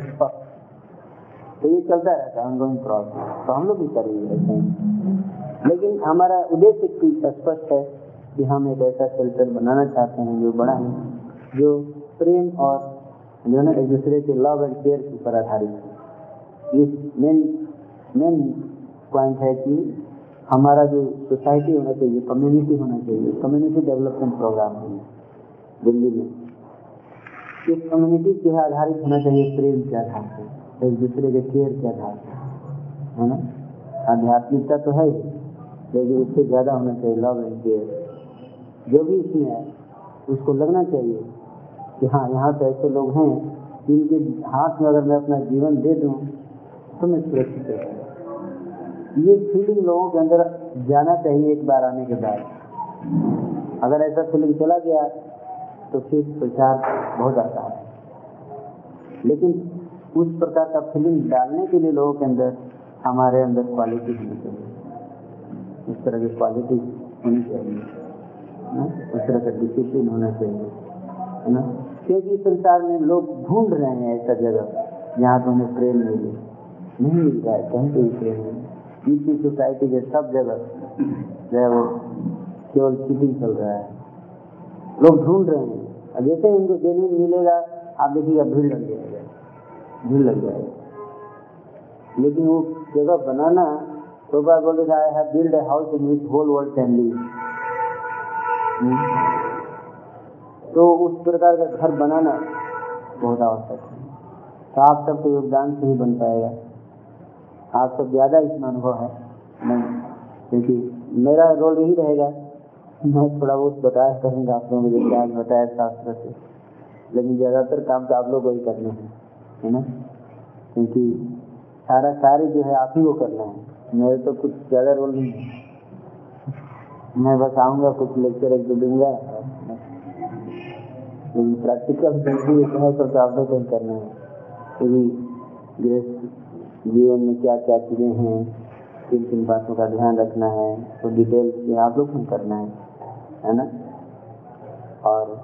तो ये चलता रहता है ऑनगोइंग प्रोसेस तो हम लोग भी करेंगे ऐसे लेकिन हमारा उद्देश्य स्पष्ट है कि हम एक ऐसा शेल्टर बनाना चाहते हैं जो बड़ा है, जो प्रेम और जो है एक दूसरे के लव एंड केयर के ऊपर आधारित है। मेन मेन पॉइंट है कि हमारा जो सोसाइटी होना चाहिए कम्युनिटी होना चाहिए कम्युनिटी डेवलपमेंट प्रोग्राम है दिल्ली में। इस कम्युनिटी के आधारित होना चाहिए प्रेम के आधार पर एक दूसरे के केयर के आधार पर है ना? आध्यात्मिकता तो है लेकिन उससे ज़्यादा होना चाहिए लव एंड केयर जो भी इसमें है, उसको लगना चाहिए कि हाँ यहाँ पे ऐसे लोग हैं, जिनके हाथ में अगर मैं अपना जीवन दे दूँ तो मैं सुरक्षित रहूँगा ये फीलिंग लोगों के अंदर जाना चाहिए एक बार आने के बाद। अगर ऐसा फीलिंग चला गया तो फिर प्रचार बहुत आता है। लेकिन उस प्रकार का फीलिंग डालने के लिए लोगों के अंदर हमारे अंदर क्वालिटी होनी चाहिए। उस तरह की क्वालिटी होनी चाहिए उस तरह का डिसिप्लिन होना चाहिए, है ना? क्योंकि संसार में लोग ढूंढ रहे हैं ऐसा जगह, जहाँ पे उन्हें प्रेम मिले नहीं मिल रहा है, कहीं भी प्रेम नहीं। इसी सोसाइटी के सब जगह जो है वो केवल चीटिंग चल रहा है। लोग ढूंढ रहे हैं। और जैसे उनको जेन्यून मिलेगा, आप देखिएगा भीड़ लग जाएगा। भीड़ लग जाएगा। लेकिन वो जगह बनाना तो बार बोले I have build a house in which whole world can live तो उस प्रकार का घर बनाना बहुत आवश्यक है। तो आप सबके योगदान से ही बन पाएगा। आप सब ज़्यादा इसमें अनुभव है। नहीं, क्योंकि मेरा रोल यही रहेगा। मैं थोड़ा बहुत बताया करूँगा आप लोगों को ज्ञान बताया शास्त्र से। लेकिन ज़्यादातर काम तो आप लोग को ही करने हैं, है ना? क्योंकि सारा कार्य जो है आप ही को करना है। मेरे तो कुछ ज़्यादा रोल नहीं है। मैं बस आऊँगा, कुछ लेक्चर एक दो दूँगा। प्रैक्टिकल तो आप लोग को ही करना है। क्योंकि जीवन में क्या क्या चीज़ें हैं, किन किन बातों का ध्यान रखना है तो डिटेल में आप लोग करना है है ना? और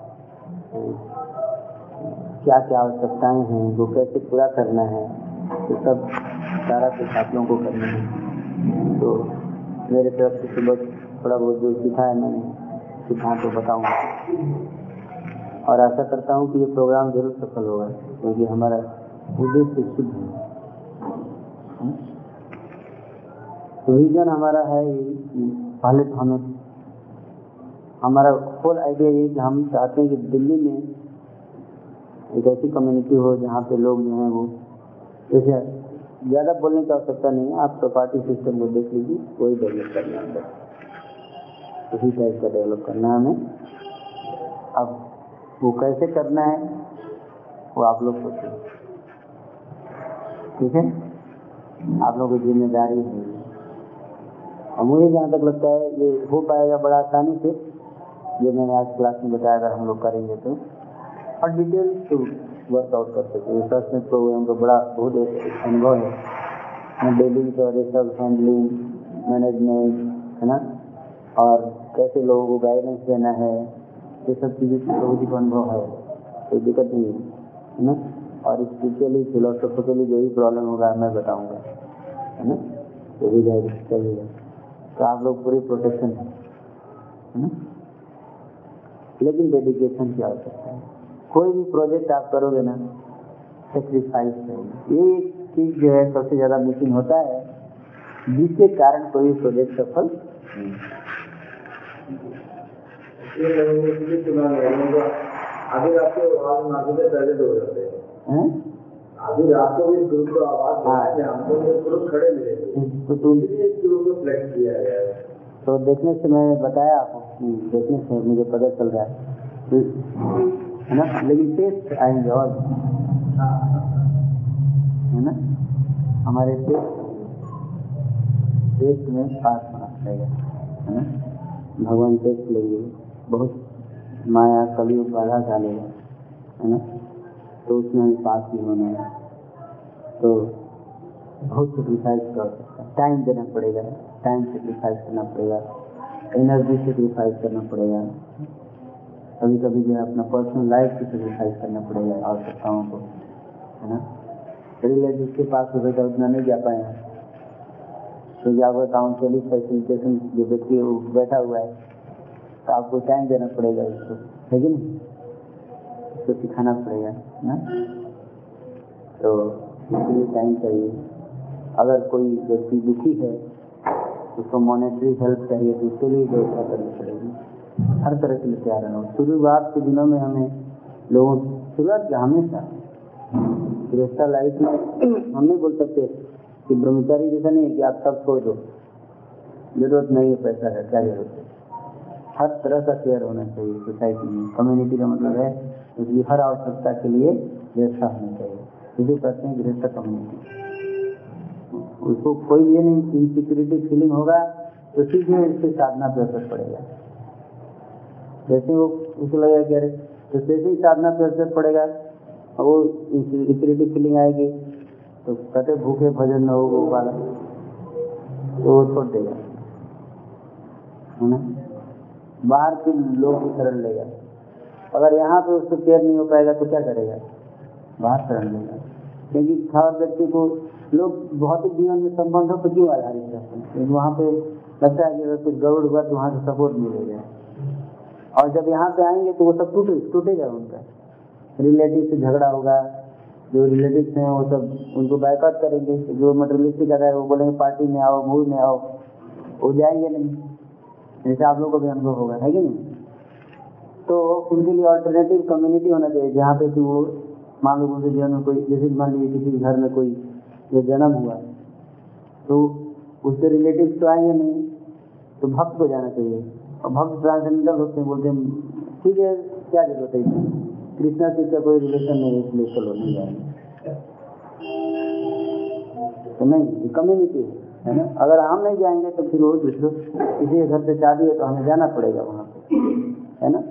क्या क्या आवश्यकताएँ हैं, वो कैसे पूरा करना है तो सब सारा कुछ आप लोगों को करना है। तो मेरे तरफ़ से सुबह थोड़ा बहुत जो सीखा है मैंने सिद्धांत तो बताऊँगा। और आशा करता हूँ कि ये प्रोग्राम ज़रूर सफल होगा, क्योंकि हमारा उद्देश्य शुद्ध है। विजन हमारा है पहले तो हमें, हमारा होल आइडिया ये कि हम चाहते हैं कि दिल्ली में एक ऐसी कम्युनिटी हो जहाँ पे लोग जो हैं वो, जैसे ज़्यादा बोलने की आवश्यकता नहीं है, आप पार्टी सिस्टम को देख लीजिए, कोई डेवलप करना है। उसी टाइप का डेवलप करना है हमें। अब वो कैसे करना है, वो आप लोग सोचें ठीक है? आप लोगों की ज़िम्मेदारी है। और मुझे जहाँ तक लगता है ये हो पाएगा बड़ा आसानी से, जो मैंने आज क्लास में बताया अगर हम लोग करेंगे तो। और डिटेल तो वर्कआउट कर सकते रिसर्च में प्रोग्राम का बड़ा बहुत अनुभव है। डेलिंग का रिसर्च हैंडलिंग मैनेजमेंट है ना? और कैसे लोगों को गाइडेंस देना है, ये सब चीज़ें बहुत ही अनुभव है। कोई दिक्कत नहीं है ना? और स्पिरिचुअली फिलोसफिकली जो भी प्रॉब्लम होगा, मैं बताऊँगा। है ना? तो भी जाएगा चलिएगा तो आप लोग पूरी प्रोटेक्शन है ना? लेकिन डेडिकेशन की आवश्यकता है। कोई भी प्रोजेक्ट आप करोगे ना सेक्रीफाइस ये एक चीज़ जो है सबसे ज़्यादा मिसिंग होता है जिसके कारण कोई भी प्रोजेक्ट सफल नहीं रात को आवाज़ मार्केट में पहले दो हैं? आधी रात को भी ग्रुप को आवाज़ हाँ। हमको ये ग्रुप खड़े मिले। तो तुम इस ग्रुप को सिलेक्ट किया गया तो देखने से मैंने बताया आपको देखने से मुझे पता चल रहा है तो, है ना? लेकिन टेस्ट आएँगे और। है ना? हमारे टेस्ट टेस्ट में पास होना पड़ेगा है ना? भगवान टेस्ट लेंगे। बहुत माया कलयुग बाधा डालेगा है ना? तो उसमें हमें पास नहीं होना है। तो बहुत सेक्रीफाइस कर सकता टाइम देना पड़ेगा। टाइम सेक्रीफाइस करना पड़ेगा। एनर्जी सेक्रीफाइस करना पड़ेगा। कभी कभी जो है अपना पर्सनल लाइफ की सेक्रीफाइस करना पड़ेगा आवश्यकताओं को, है ना? रिलेटिव के पास हो तो उतना नहीं जा पाए तो जब काउंसलिंग फैसिलिटेशन जो व्यक्ति बैठा हुआ है तो आपको टाइम देना पड़ेगा उसको, है कि नहीं? उसको सिखाना पड़ेगा, ना? तो इसलिए टाइम चाहिए। अगर कोई व्यक्ति दुखी है उसको मॉनेटरी हेल्प चाहिए तो उसके लिए व्यवस्था करनी पड़ेगी। हर तरह के लिए तैयार रहना। शुरुआत के दिनों में हमें लोगों शुरुआत हमेशा। गृहस्था लाइफ में हम नहीं बोल सकते कि ब्रह्मचारी जैसा नहीं है कि आप सब छोड़ दो। ज़रूरत नहीं है पैसा का, क्या ज़रूरत है? हर तरह का केयर होना चाहिए सोसाइटी में। कम्युनिटी का मतलब है उसकी हर आवश्यकता के लिए व्यवस्था होनी चाहिए इसे कहते हैं गृहस्थ कम्युनिटी। उसको कोई ये नहीं इनसिक्योरिटी फीलिंग होगा तो सीधे उसके साधना पे असर पड़ेगा। जैसे वो उसको लगेगा कि अरे तो जैसे ही साधना पे असर पड़ेगा और वो इनसिक्योरिटी फीलिंग आएगी तो कहते भूखे भजन न हो, वो वाला। तो वो छोड़ देगा। है ना? बाहर के लोग की शरण लेगा अगर यहाँ पे उसको केयर नहीं हो पाएगा तो क्या करेगा? बाहर शरण लेगा क्योंकि हर व्यक्ति को लोग भौतिक जीवन में संबंधों पर क्यों आधारित करते हैं? क्योंकि वहाँ पे लगता है कि अगर कुछ गड़बड़ हुआ तो वहाँ से सपोर्ट मिलेगा और जब यहाँ पे आएँगे तो वो सब टूटे, टूटेगा उनका। रिलेटिव से झगड़ा होगा, जो रिलेटिव हैं वो सब उनको बाइकआउट करेंगे। जो मटेरियलिस्टिक अगर वो बोलेंगे पार्टी में आओ मूव में आओ। वो जाएँगे नहीं। जैसे आप लोगों को भी अनुभव होगा, है कि नहीं? तो उनके लिए ऑल्टरनेटिव कम्युनिटी होना चाहिए, जहाँ पे कि वो मान लो उनके जीवन में कोई, जैसे मान लीजिए किसी घर में कोई जो जन्म हुआ तो उससे रिलेटिव तो आएँगे नहीं तो भक्त को जाना चाहिए। और भक्त ट्रांसजेंडर होते हैं, बोलते हैं, ठीक है, क्या ज़रूरत है इसमें? कृष्णा से इसका कोई रिलेशन नहीं है, इसलिए चलो, नहीं जाएँगे। तो नहीं कम्युनिटी है है ना? अगर हम नहीं जाएँगे तो फिर वो किसी के घर से शादी है तो हमें जाना पड़ेगा वहाँ पे, है ना?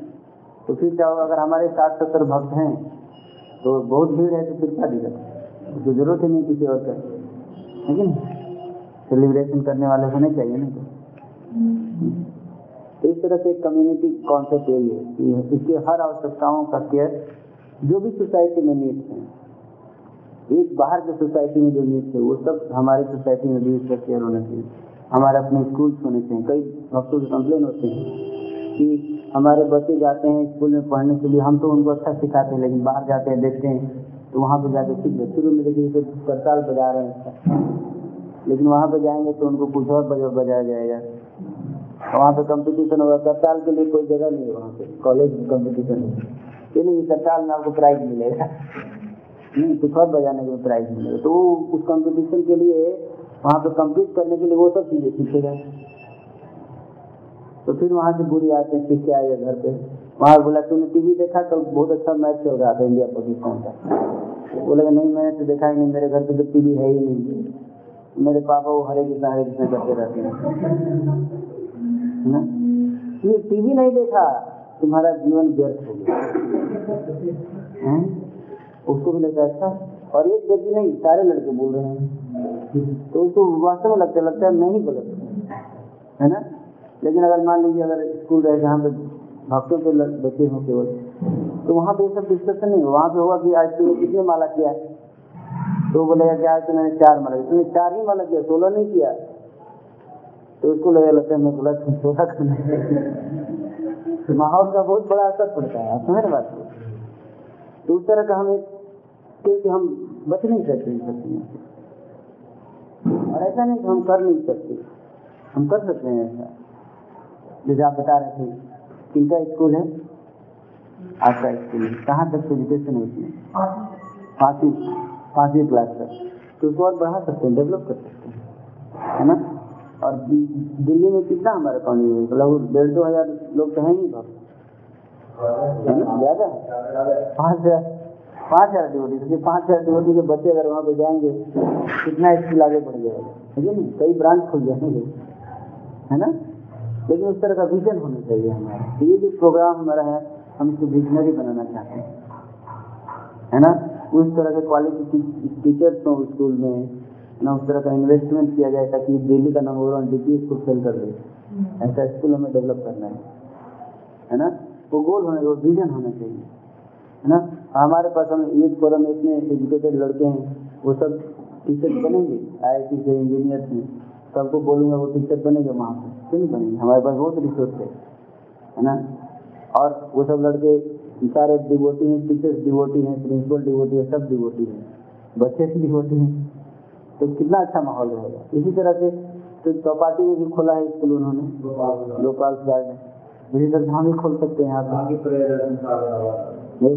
तो फिर क्या होगा? अगर हमारे साठ सत्तर भक्त हैं तो बहुत भीड़ है तो फिर क्या दिक्कत? तो ज़रूरत ही नहीं किसी और का कि नहीं? सेलिब्रेशन करने वाले होने चाहिए ना तो। इस तरह से कम्युनिटी कॉन्सेप्ट यही है कि इसके हर आवश्यकताओं का केयर जो भी सोसाइटी में नीड्स हैं, एक बाहर के सोसाइटी में जो नीड्स है, वो सब हमारी सोसाइटी में भी इसका केयर होना चाहिए। हमारे अपने स्कूल्स होने चाहिए। कई भक्तों के कंप्लेन होते हैं कि हमारे बच्चे जाते हैं स्कूल में पढ़ने के लिए, हम तो उनको अच्छा सिखाते हैं, लेकिन बाहर जाते हैं, देखते हैं तो वहाँ पे जाके सीख गए शुरू में देखिए करताल बजा रहे हैं। लेकिन वहाँ पे जाएँगे तो उनको कुछ और बजा, बजाया जाएगा। वहाँ पे कंपटीशन होगा करताल के लिए कोई जगह नहीं है वहाँ पे कॉलेज में कंपटीशन ये नहीं करताल में आपको प्राइज मिलेगा। नहीं, कुछ और बजाने के लिए प्राइज मिलेगा। तो उस कंपटीशन के लिए, वहाँ पे कम्पीट करने के लिए वो सब चीज़ें सीखेगा। तो फिर वहाँ से बुरी आते हैं सीख के आएगा घर पे। वहाँ बोला, तूने टीवी देखा? कल बहुत अच्छा मैच चल रहा था इंडिया पाकिस्तान का। बोलेगा नहीं, मैंने तो देखा ही नहीं। मेरे घर पे तो टीवी है ही नहीं। मेरे पापा वो हरे कृष्णा हरे कृष्णा करते रहते हैं। ना? ये टीवी नहीं देखा, तुम्हारा जीवन व्यर्थ हो गया। उसको भी लगता अच्छा और एक व्यक्ति नहीं, सारे लड़के बोल रहे हैं। तो उसको वास्तव में लगता लगता है मैं ही गलत है ना? लेकिन अगर मान लीजिए अगर स्कूल रहे जहाँ पे भक्तों के बच्चे हों केवल तो वहाँ पे सब डिस्कशन नहीं वहाँ पे होगा कि आज तुमने कितने माला किया? तो बोलेगा कि आज तो मैंने चार माला किया। तुमने चार ही माला किया, सोलह नहीं किया। तो उसको लगेगा लगता है, मैं बोला तुम सोलह करना तो माहौल का बहुत बड़ा असर पड़ता है समझ बात को? तो उस तरह का हमें क्योंकि हम बच नहीं सकते इन सब चीज़ों और ऐसा नहीं कि हम कर नहीं सकते। हम कर सकते हैं ऐसा। जैसे आप बता रहे थे, किनका स्कूल है? आपका स्कूल है। कहाँ तक एजुकेशन है उसमें पाँचवीं पाँचवीं क्लास तक। तो उसको और बढ़ा सकते हैं, डेवलप कर सकते हैं, है ना? और दिल्ली में कितना हमारा कॉलेज है? लगभग डेढ़ दो हज़ार लोग तो हैं ही बहुत ज़्यादा पाँच हज़ार। पाँच हज़ार डिवोटी तो पाँच हज़ार डिवोटी के बच्चे अगर वहाँ पे जाएँगे, कितना स्कूल आगे बढ़ जाएगा। ठीक है ना कई ब्रांच खुल जाएँगे। है ना? लेकिन उस तरह का विजन होना चाहिए हमारा। तो ये जो प्रोग्राम हमारा है हम इसको विजनरी बनाना चाहते हैं। है ना? उस तरह के क्वालिटी टीचर्स हो स्कूल में ना उस तरह का इन्वेस्टमेंट किया जाए ताकि दिल्ली का number one D school fail कर दे। ऐसा स्कूल हमें डेवलप करना है। है ना? वो गोल होना वो विजन होना चाहिए। है ना? हमारे पास हम यूथ फोरम इतने एजुकेटेड लड़के हैं वो सब टीचर बनेंगे आई आई से इंजीनियर से सबको बोलूँगा वो टीचर बनेंगे वहाँ पर क्यों नहीं बनेंगे? हमारे पास बहुत रिसोर्स है है ना? और वो सब लड़के सारे डिवोटी हैं टीचर्स डिवोटी हैं प्रिंसिपल डिवोटी है सब डिवोटी हैं। बच्चे भी डिवोटी हैं। तो कितना अच्छा माहौल रहेगा। इसी तरह से तो चौपाटी में भी खोला है स्कूल उन्होंने गोपाल गार्डन इसी तरह से हम भी खोल सकते हैं यहाँ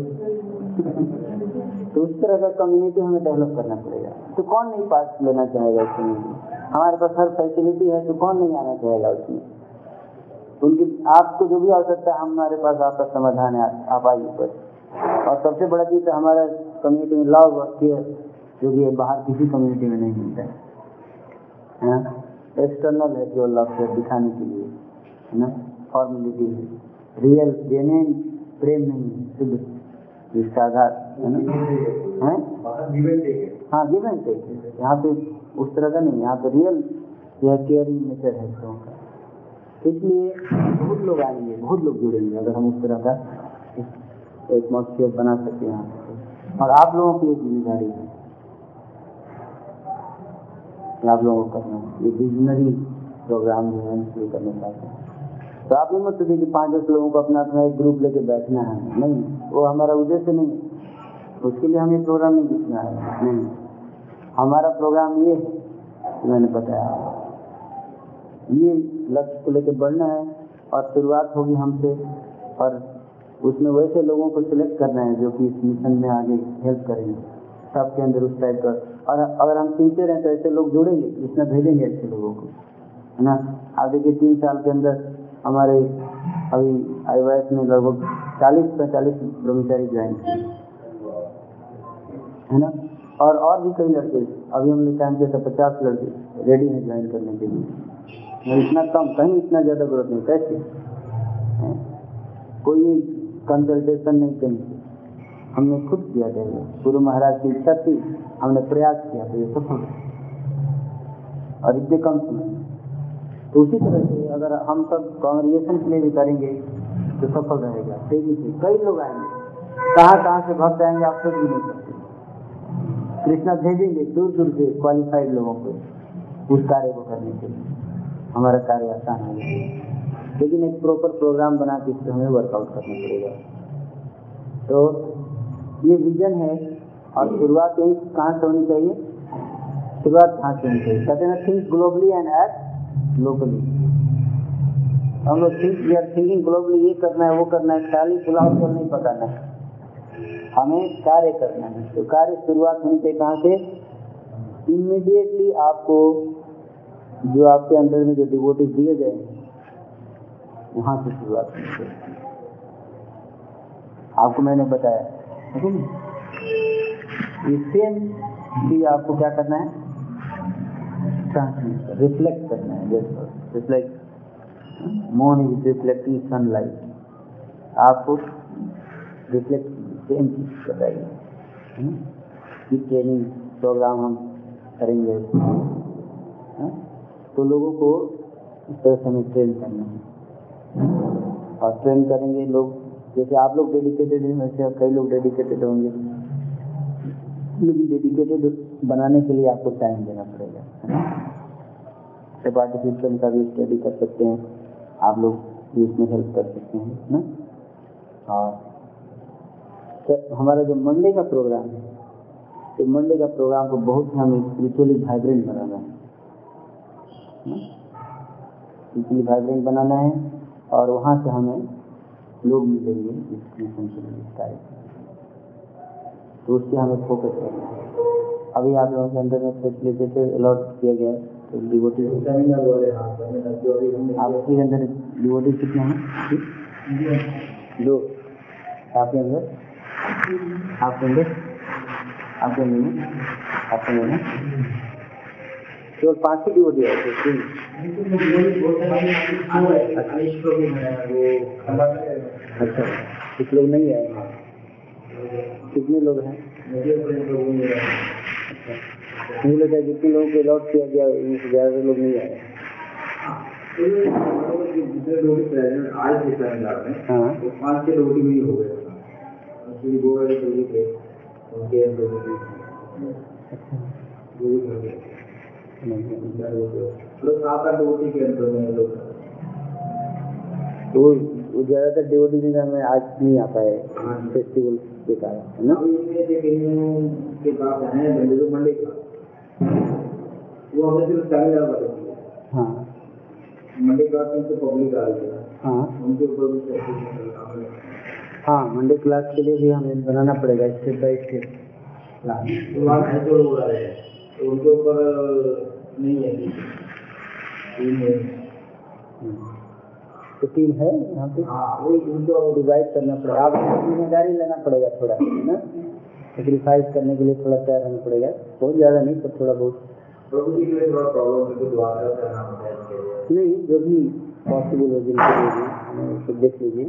तो उस तरह का कम्युनिटी हमें डेवलप करना पड़ेगा। तो कौन नहीं पार्ट लेना चाहेगा इस कम्युनिटी हमारे पास हर फैसिलिटी है तो कौन नहीं आना चाहेगा उसमें? उनकी आपको जो भी आवश्यकता है हमारे पास आपका समाधान है आप आइए पर और सबसे बड़ा चीज़ तो हमारा कम्युनिटी में लव केयर जो कि बाहर किसी कम्युनिटी में नहीं मिलता है। है ना? एक्सटर्नल है केवल लव केयर दिखाने के लिए। है ना? फॉर्मेलिटी है। रियल जेन्युइन प्रेम नहीं है शुद्ध। इसका आधार है ना? हाँ। गिव एंड टेक यहाँ पे उस तरह का नहीं, यहाँ पे रियल यह केयरिंग नेचर है लोगों का। इसलिए बहुत लोग आएँगे, बहुत लोग जुड़ेंगे अगर हम उस तरह का एटमोसफियर बना सकते हैं यहाँ और आप लोगों की ज़िम्मेदारी है। आप लोगों को करना ये विजनरी प्रोग्राम जो है शुरू करना चाहते हैं। तो आप ये मत सोचिए कि पाँच दस लोगों को अपना अपना एक ग्रुप लेके बैठना है। नहीं, वो हमारा उद्देश्य नहीं उसके लिए हमें प्रोग्राम नहीं लिखना है। नहीं। हमारा प्रोग्राम ये है, मैंने बताया। ये लक्ष्य को लेकर बढ़ना है और शुरुआत होगी हमसे और उसमें वैसे लोगों को सिलेक्ट करना है जो कि इस मिशन में आगे हेल्प करेंगे। सबके अंदर उस टाइप का और अगर हम सिंसियर हैं तो ऐसे लोग जुड़ेंगे, इसमें भेजेंगे ऐसे लोगों को। है ना? आप देखिए, तीन साल के अंदर हमारे अभी आई में लगभग चालीस पैंतालीस ब्रह्मचारी ज्वाइन किए। है ना? और और भी कई लड़के, अभी हमने टाइम किया था पचास लड़के रेडी हैं ज्वाइन करने के लिए। इतना कम, कहीं इतना ज़्यादा ग्रोथ नहीं, कैसे? कोई कंसल्टेशन नहीं कहीं। हमने खुद किया था गुरु महाराज की इच्छा थी, हमने प्रयास किया तो ये सफल। और इतने कम समय तो उसी तरह से अगर हम सब कांग्रेगेशन के लिए भी करेंगे तो सफल रहेगा। तेज़ी से। कई लोग आएँगे। कहाँ कहाँ से भक्त आएँगे, आप सोच भी नहीं सकते कृष्णा भेजेंगे दूर दूर से क्वालिफाइड लोगों को उस कार्य को करने के लिए। हमारा कार्य आसान हो लेकिन एक प्रॉपर प्रोग्राम बना के इससे हमें वर्कआउट करना पड़ेगा। तो ये विजन है और शुरुआत यही कहाँ से होनी चाहिए? शुरुआत कहाँ से होनी चाहिए? कहते हैं think globally and act locally हम लोग think we are thinking globally ये करना है, वो करना है खाली पुलाव को नहीं पकाना है। हमें कार्य करना है। तो कार्य शुरुआत होनी चाहिए कहाँ से? इमीडिएटली आपको जो आपके अंदर में जो डिवोटिव दिए गए हैं, वहाँ से शुरुआत होनी चाहिए। आपको मैंने बताया। ठीक सेम चीज़ आपको क्या करना है? ट्रांसमिट रिफ्लेक्ट करना है। Reflect moon is reflecting sunlight आपको रिफ्लेक्ट चीज़ बताइए ये ट्रेनिंग प्रोग्राम हम करेंगे। हाँ? तो लोगों को इस तरह से हमें ट्रेन करना है। और ट्रेन करेंगे लोग। जैसे आप लोग डेडिकेटेड हैं, वैसे कई लोग डेडिकेटेड होंगे। डेडिकेटेड बनाने के लिए आपको टाइम देना पड़ेगा। है? ना सेपाटी सिस्टम का भी स्टडी कर सकते हैं। आप लोग भी उसमें हेल्प कर सकते हैं। ना और तो हमारा जो मंडे का प्रोग्राम है तो मंडे का प्रोग्राम को बहुत ही हमें स्पिरिचुअली वाइब्रेंट बनाना है। स्पिरिचुअली वाइब्रेंट बनाना है और वहाँ से हमें लोग मिलेंगे इस मिशन के लिए। तो उससे हमें फोकस करना है। अभी आप लोगों के अंदर में फैसिलिटेटेड अलॉट किया गया है तो डिवोटी वाले हाँ आपके अंदर डिवोटी कितने हैं? दो। आपके अंदर? आपके अंदर में आपके अंदर में केवल पाँच ही? है तो अच्छा कुछ लोग नहीं आए। कितने लोग हैं? मुझे लगता है जितने लोगों को अलॉट किया गया उनसे ज़्यादा लोग नहीं आए। लोग हाँ। वो पाँच छह में ही। हो गए कर गए समझ गया। मतलब सात के अंदर में लोग तो वो ज़्यादातर डिवोटी में आज नहीं आ पाए हाँ। फेस्टिवल के कारण है ना के पास हैं मंडे का वो हमें सिर्फ़ तमिलनाडु वाले दिए हाँ मंडे का तो पब्लिक आ रही है उनके ऊपर भी है मंडे क्लास के लिए भी हमें बनाना पड़ेगा स्टेप बाई स्टेप तो वहाँ है जो लोग आ रहे हैं तो उनके ऊपर नहीं है टीम है। हम्म। तो टीम है यहाँ पे? हाँ उनको डिवाइड करना पड़ेगा। आप ज़िम्मेदारी लेना पड़ेगा थोड़ा है ना? सेक्रीफाइस करने के लिए थोड़ा तैयार रहना पड़ेगा। बहुत ज़्यादा नहीं पर थोड़ा बहुत। के तो नहीं जो भी पॉसिबल हो जिनके लिए देख लीजिए।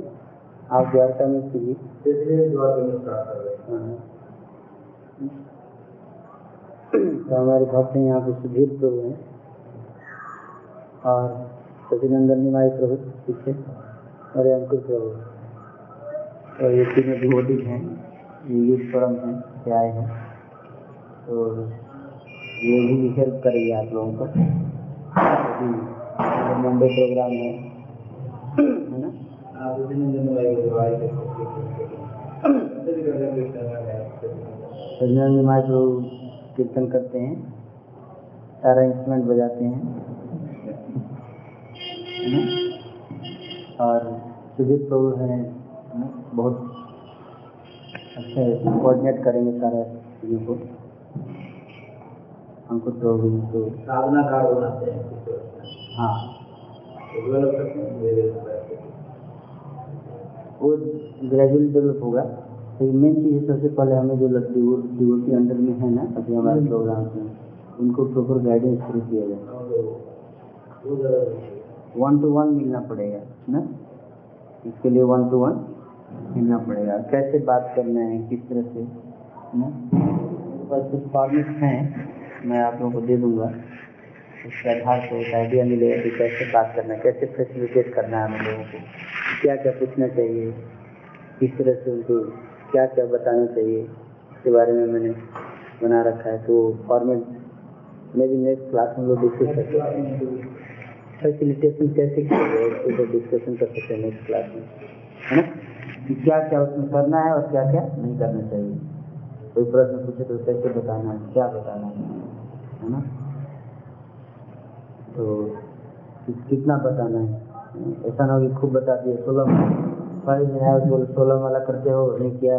आप द्वारका में कीजिए तो इसलिए द्वारा करना स्टार्ट कर रहे हैं। तो हमारे भक्त हैं यहाँ पे सुधीर प्रभु हैं। और सचिनंदन निमाई प्रभु पीछे। और अंकुर प्रभु। और ये तीनों डिवोटी हैं। ये यूथ फोरम हैं से आए हैं। तो ये भी हेल्प करेगी आप लोगों को। अभी मुंबई प्रोग्राम है। ना आप उसी में जन्म आएगा द्वारा के ऐसे भी कर सकते सचिनंदन निमाई प्रभु कीर्तन करते हैं सारा इंस्ट्रूमेंट बजाते हैं। और सुजीत प्रभु हैं बहुत अच्छे कोऑर्डिनेट करेंगे सारा चीज़ों को। भी तो साधना कार्ड बनाते हैं। हाँ तो डेवलप करते हैं धीरे धीरे करते हैं। वो ग्रेजुअली डेवलप होगा। तो मेन चीज़ है सबसे पहले हमें जो डिवोटी अंडर में है ना अभी हमारे प्रोग्राम में उनको प्रॉपर गाइडेंस शुरू किया जाए। वन टू वन मिलना पड़ेगा ना? इसके लिए वन टू वन मिलना पड़ेगा। कैसे बात करना है किस तरह से है ना? मेरे पास कुछ फॉर्मेट हैं मैं आप लोगों को दे दूँगा। आधार पर एक आइडिया मिलेगा कि कैसे बात करना है, कैसे फैसिलिटेट करना है हम लोगों को क्या क्या पूछना चाहिए, किस तरह से उनको क्या क्या बताना चाहिए, इसके बारे में मैंने बना रखा है तो फॉर्मेट में भी नेक्स्ट क्लास हम लोग डिस्कस करते हैं। फैसिलिटेशन कैसे किया जाए, उसके डिस्कशन कर सकते हैं नेक्स्ट क्लास में। है ना? कि क्या क्या उसमें करना है और क्या क्या नहीं करना चाहिए। कोई प्रश्न पूछे तो कैसे बताना है, क्या बताना है है ना? तो कितना बताना है? ऐसा ना हो खूब बता दिए, सोलह तो बोले, सोलह माला करते हो, नहीं किया।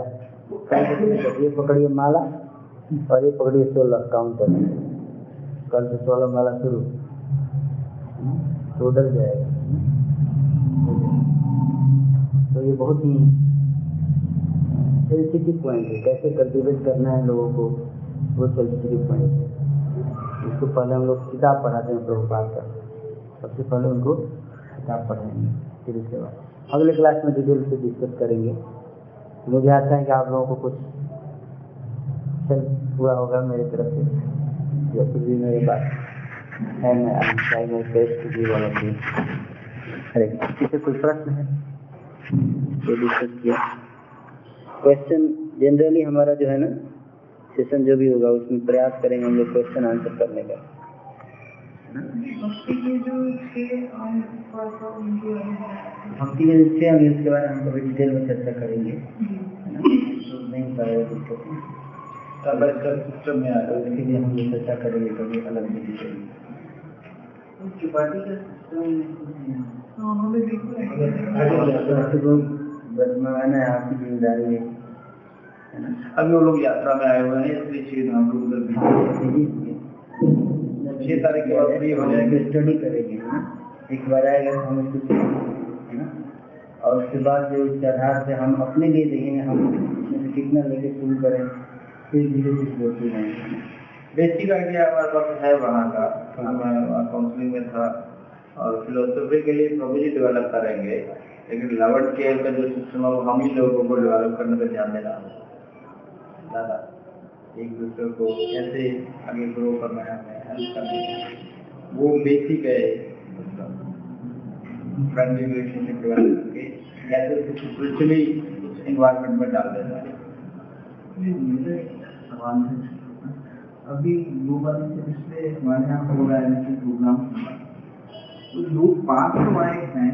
ये पकड़िए माला और ये पकड़िए सोलह काउंटर कल से सोलह माला शुरू। तो डर जाएगा। तो ये बहुत ही सेंसिटिव पॉइंट है। कैसे कल्टिवेट करना है लोगों को? वो सेंसिटिव पॉइंट है। इसको पहले हम लोग किताब पढ़ाते हैं प्रभुपाद का। सबसे पहले उनको किताब पढ़ाएँगे, फिर उसके बाद। अगले क्लास में डिटेल से डिस्कस करेंगे। मुझे आशा है कि आप लोगों को कुछ हेल्प हुआ होगा मेरी तरफ़ से। या कुछ भी मेरे पास है, मैं I my best to give all अरे, किसी कोई प्रश्न है? तो डिस्कस किया। क्वेश्चन जनरली हमारा जो है ना सेशन जो भी होगा उसमें प्रयास करेंगे हम लोग क्वेश्चन आंसर करने का। भक्ति के छः हम इसके बारे में हम कभी डिटेल में चर्चा करेंगे। है ना? तो नहीं पाएगा स्टेप सिस्टम में आ तो रहा है। इसके लिए हम लोग चर्चा करेंगे कभी अलग में डिटेल में। तो है। आपकी ज़िम्मेदारी है है अभी वो लोग यात्रा में आए हुए हैं इसलिए छह धाम को उधर छह तारीख के बाद फ्री हो जाएँगे। स्टडी करेंगे एक बार आएगा तो हम उसको है ना? और उसके बाद जो इसके आधार से हम अपने लिए देखेंगे हम कितना लेके शुरू करें फिर धीरे धीरे जोड़ते रहेंगे बेसिक आइडिया हमारे पास है वहाँ का। मैं काउंसलिंग में था और फिलोसफी के लिए प्रभु जी डेवलप करेंगे। लेकिन लेवल केयर का जो सिस्टम है वो हम ही लोगों को डेवलप करने पर ध्यान देना ज़्यादा। एक दूसरे को कैसे आगे ग्रो करना है हमें हेल्प करना है। वो बेसिक है। फ्रेंडली रिलेशनशिप डेवलप करके या तो उसको स्पिरिचुअली इन्वायरमेंट में डाल देना। है सवाल अभी बार से पिछले हमारे यहाँ हो रहा है जैसे प्रोग्राम तो लोग पास तो आए हैं,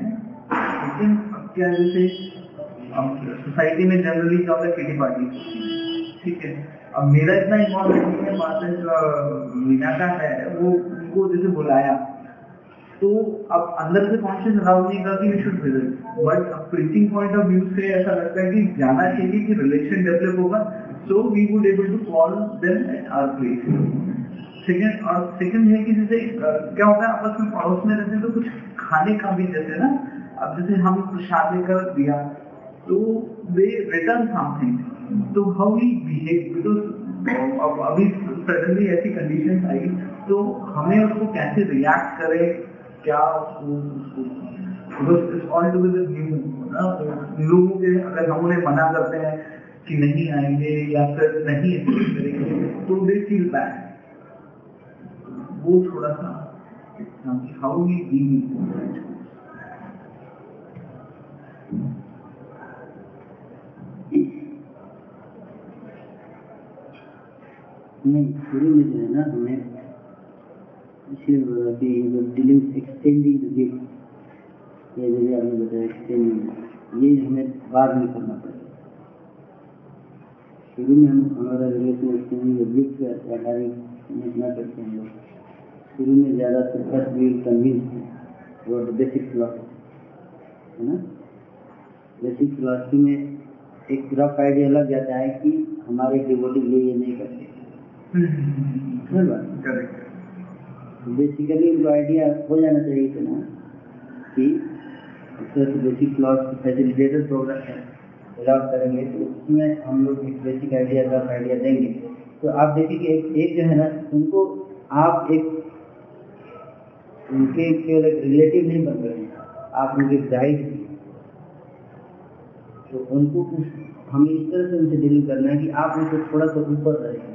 लेकिन अब क्या जैसे सोसाइटी में जनरली क्या होता है किटी पार्टी ठीक है। अब मेरा इतना इन्वॉल्वमेंट नहीं है जो मीना का है, वो उनको जैसे बुलाया। तो अब अंदर से कॉन्शियस अलाउ नहीं करती वी शुड विज़िट बट अब प्रीचिंग पॉइंट ऑफ़ व्यू से ऐसा लगता है कि जाना चाहिए कि रिलेशन डेवलप होगा so we would able to call them at our place second और सेकंड है कि जैसे क्या होता है, आपस में पड़ोस में रहते तो कुछ खाने का भी जैसे ना, अब जैसे हम प्रसाद लेकर दिया तो दे रिटर्न समथिंग तो हाउ वी बिहेव बिकॉज़ अब अभी सडनली ऐसी कंडीशन आई तो हमें उसको कैसे रिएक्ट करें, क्या उसको उसको ऑल टुगेदर न्यू ना? लोगों के अगर हम उन्हें मना करते हैं कि नहीं आएँगे या फिर नहीं करेंगे तो दे फील बैड वो थोड़ा सा हाउ वी डील नहीं शुरू में जो है ना हमें इसलिए बोला कि डीलिंग एक्सटेंडिंग गिफ्ट ये बताया एक्सटेंडिंग ये हमें बाद में करना पड़ेगा। शुरू में हम हमारा रिलेशन एक्सटेंडिंग गिफ्ट आधारित करते हैं। लोग शुरू में ज़्यादातर फ़र्स्ट कन्विंस वो बेसिक फिलोसफी है ना? बेसिक फिलोसफी में एक रफ आइडिया लग जाता है कि हमारे डिवोटी ये ये नहीं करते। बेसिकली उनको आइडिया हो जाना चाहिए था ना कि बेसिक क्लॉज फैसिलिटेटर प्रोग्राम है अलाउ करेंगे तो उसमें हम लोग एक बेसिक आइडिया रफ आइडिया देंगे। तो आप देखिए कि एक, एक जो है ना उनको आप एक उनके केवल एक रिलेटिव नहीं बन रहे हैं आप उनके गाइड तो उनको उस हमें इस तरह से उनसे डीलिंग करना है कि आप उनको थोड़ा सा ऊपर रहेंगे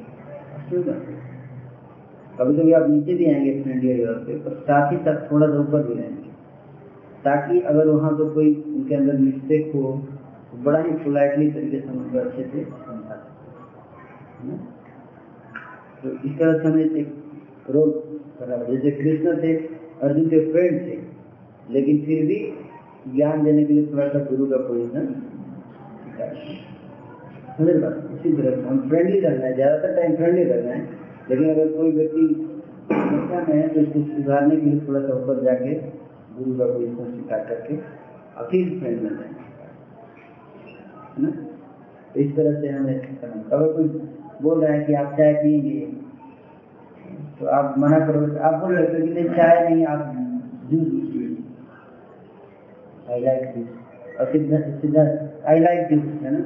ठीक है कभी कभी आप नीचे भी आएँगे फ्रेंडली लेवल पे, पर साथ ही साथ थोड़ा सा ऊपर भी रहेंगे ताकि अगर वहाँ पर कोई उनके अंदर मिस्टेक हो तो बड़ा ही पोलाइटली तरीके से उनको अच्छे से समझा सकते? तो इस तरह से हमें एक रोल पड़ेगा। जैसे कृष्ण थे, अर्जुन के फ्रेंड थे, लेकिन फिर भी ज्ञान देने के लिए थोड़ा सा गुरु का पोजिशन उसी तरह हम फ्रेंडली रहना है, ज़्यादातर टाइम फ्रेंडली रहना है। लेकिन अगर कोई व्यक्ति समस्या में है तो उसको सुधारने के लिए थोड़ा सा ऊपर जाके गुरु का पोजिशन स्वीकार करके और फिर फ्रेंड बन जाए ना? तो इस तरह से हमें अगर कोई बोल रहा है कि आप चाय पिएँगे तो आप मना करोगे तो आप बोल रहे कि नहीं, चाय नहीं, आप जूस पिए आई लाइक दिस और आई लाइक दिस है ना?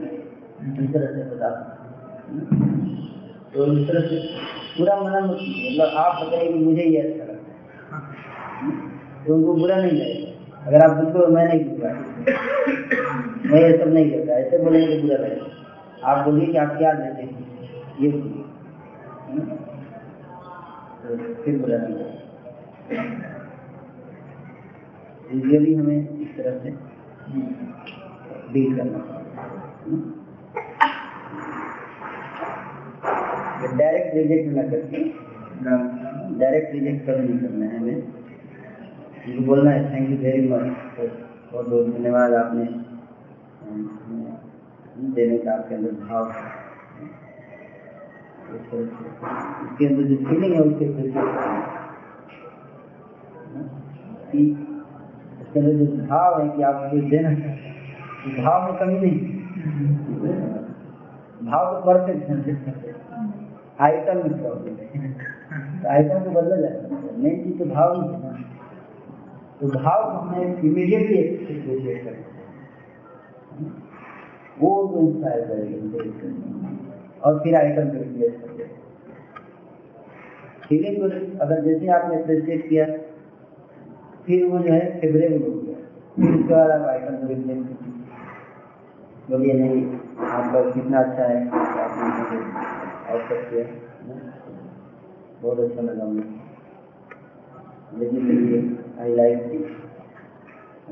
हैं है? तो से पूरा मना मतलब आप बताइए मुझे ये अच्छा लगता है तो उनको बुरा नहीं लगेगा अगर आप बिल्कुल मैं नहीं दूँगा मैं ये सब नहीं करता ऐसे बोलेंगे तो बुरा लगेगा आप बोलिए कि आप क्या लेते हैं ये है तो फिर बुरा नहीं लगेगा यूजली हमें इस तरह से डील करना पड़ेगा डायरेक्ट रिजेक्ट ना करके डायरेक्ट रिजेक्ट कभी नहीं करना है हमें। बोलना है थैंक यू वेरी मच बहुत बहुत धन्यवाद आपने देने का आपके अंदर भाव उसके अंदर जो फीलिंग है, उसके। कि उसके अंदर जो भाव है कि आप मुझे देना भाव में कमी नहीं। भाव तो परफेक्ट है। आइटम में प्रॉब्लम है। तो आइटम को बदला जाता है मेन चीज़ तो भाव ही है। तो भाव हमें इमीडिएटली एप्रिशिएट करें वो उनको इंस्पायर करेगी और फिर आइटम को रिप्लेस कर देगा फीलिंग को अगर जैसे आपने अप्रिशिएट किया, फिर वो जो है फेवरेबल हो गया। फिर उसके बाद आप आइटम को रिप्लेस कर बोलिए नहीं, आपका कितना अच्छा है। अवसर किया बहुत अच्छा लगा मुझे। लेकिन I like this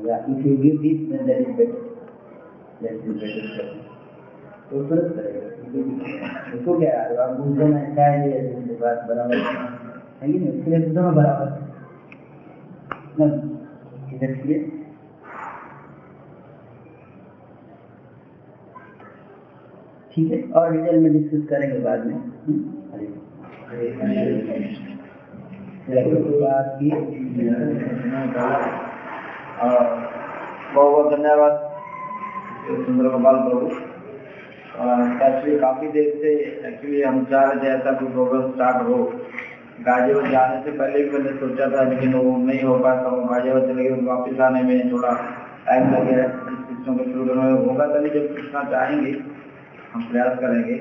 if you give this, then that is better. That is better. तो तुरंत करेगा उसको क्या आप दूसरे में क्या है ये बात बराबर है। कि नहीं? उसके लिए दूसरे बराबर इधर के ठीक है? और डिटेल में डिस्कस करेंगे बाद में। बहुत बहुत धन्यवाद सुंदर गोपाल प्रभु एक्चुअली काफ़ी देर से एक्चुअली हम चाह रहे थे ऐसा कोई प्रोग्राम स्टार्ट हो। गाजियाबाद जाने से पहले भी मैंने सोचा था, लेकिन वो नहीं हो पाया था। गाजियाबाद चले गए, वापस आने में थोड़ा टाइम लगे सिस्टम को शुरू करने में होगा तभी जब पूछना चाहेंगे। हम प्रयास करेंगे।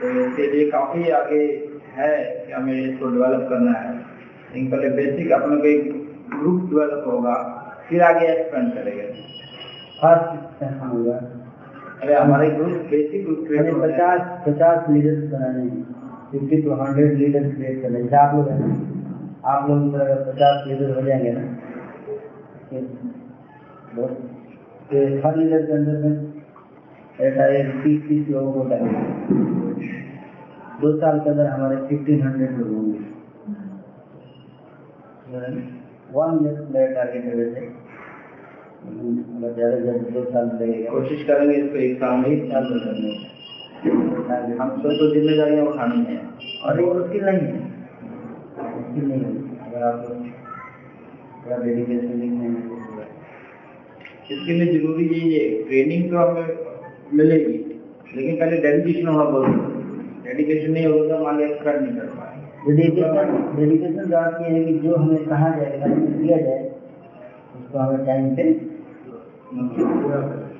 तो इसके लिए काफ़ी आगे है कि हमें इसको डेवलप करना है। लेकिन पहले बेसिक अपने को एक ग्रुप डेवलप होगा फिर आगे एक्सपेंड करेंगे। फ़र्स्ट होगा अरे हमारे ग्रुप बेसिक ग्रुप क्रिएट पचास पचास लीडर्स बनाने fifty to hundred leaders create करने जैसे आप लोग हैं ना? आप लोग अगर पचास लीडर हो जाएँगे ना? हर लीडर के अंदर में ऐसा एक तीस तीस लोगों को डालेंगे दो साल के अंदर हमारे फिफ्टीन हंड्रेड लोग होंगे। वन ईयर मेरा टारगेट है वैसे ज़्यादा ज़्यादा दो साल लगेगा कोशिश करेंगे इसको एक साल में एक साल में करने हम सब तो जिम्मेदारियाँ उठानी है। और ये मुश्किल नहीं है। मुश्किल नहीं है। अगर आप थोड़ा डेडिकेशन लिखेंगे इसके लिए ज़रूरी यही है ट्रेनिंग तो हमें मिलेगी लेकिन पहले डेडिकेशन होना बहुत डेडिकेशन नहीं होगा तो मान लिया एक्सपर्ट नहीं कर पाएँगे डेडिकेशन डेडिकेशन का अर्थ ये है कि जो हमें कहा जाएगा दिया जाए उसको हमें टाइम पे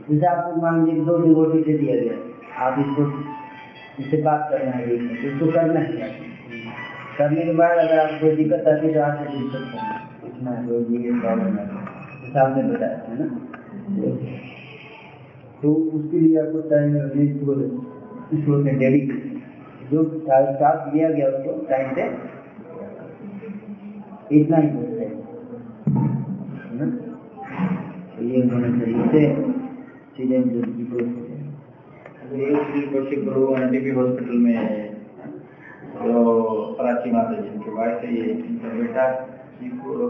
जैसे आपको मान लीजिए दो डिवोटी दे दिया गया आप इसको इससे बात करना है तो इसको करना है करने के बाद अगर आपको कोई दिक्कत आती है तो आपसे डिस्कस करना है कोई ये प्रॉब्लम है जैसे आपने बताया है ना तो उसके लिए आपको टाइम इसको इसको डेडिकेशन जो टास्क दिया गया उसको टाइम पे इतना ही चाहिए है। ये होना चाहिए। इससे चीज़ें जो improve हो जाएँगी। गुरु श्री कौशिक गुरु हॉस्पिटल में है। तो प्राची माता जी के बाद से ये इनका बेटा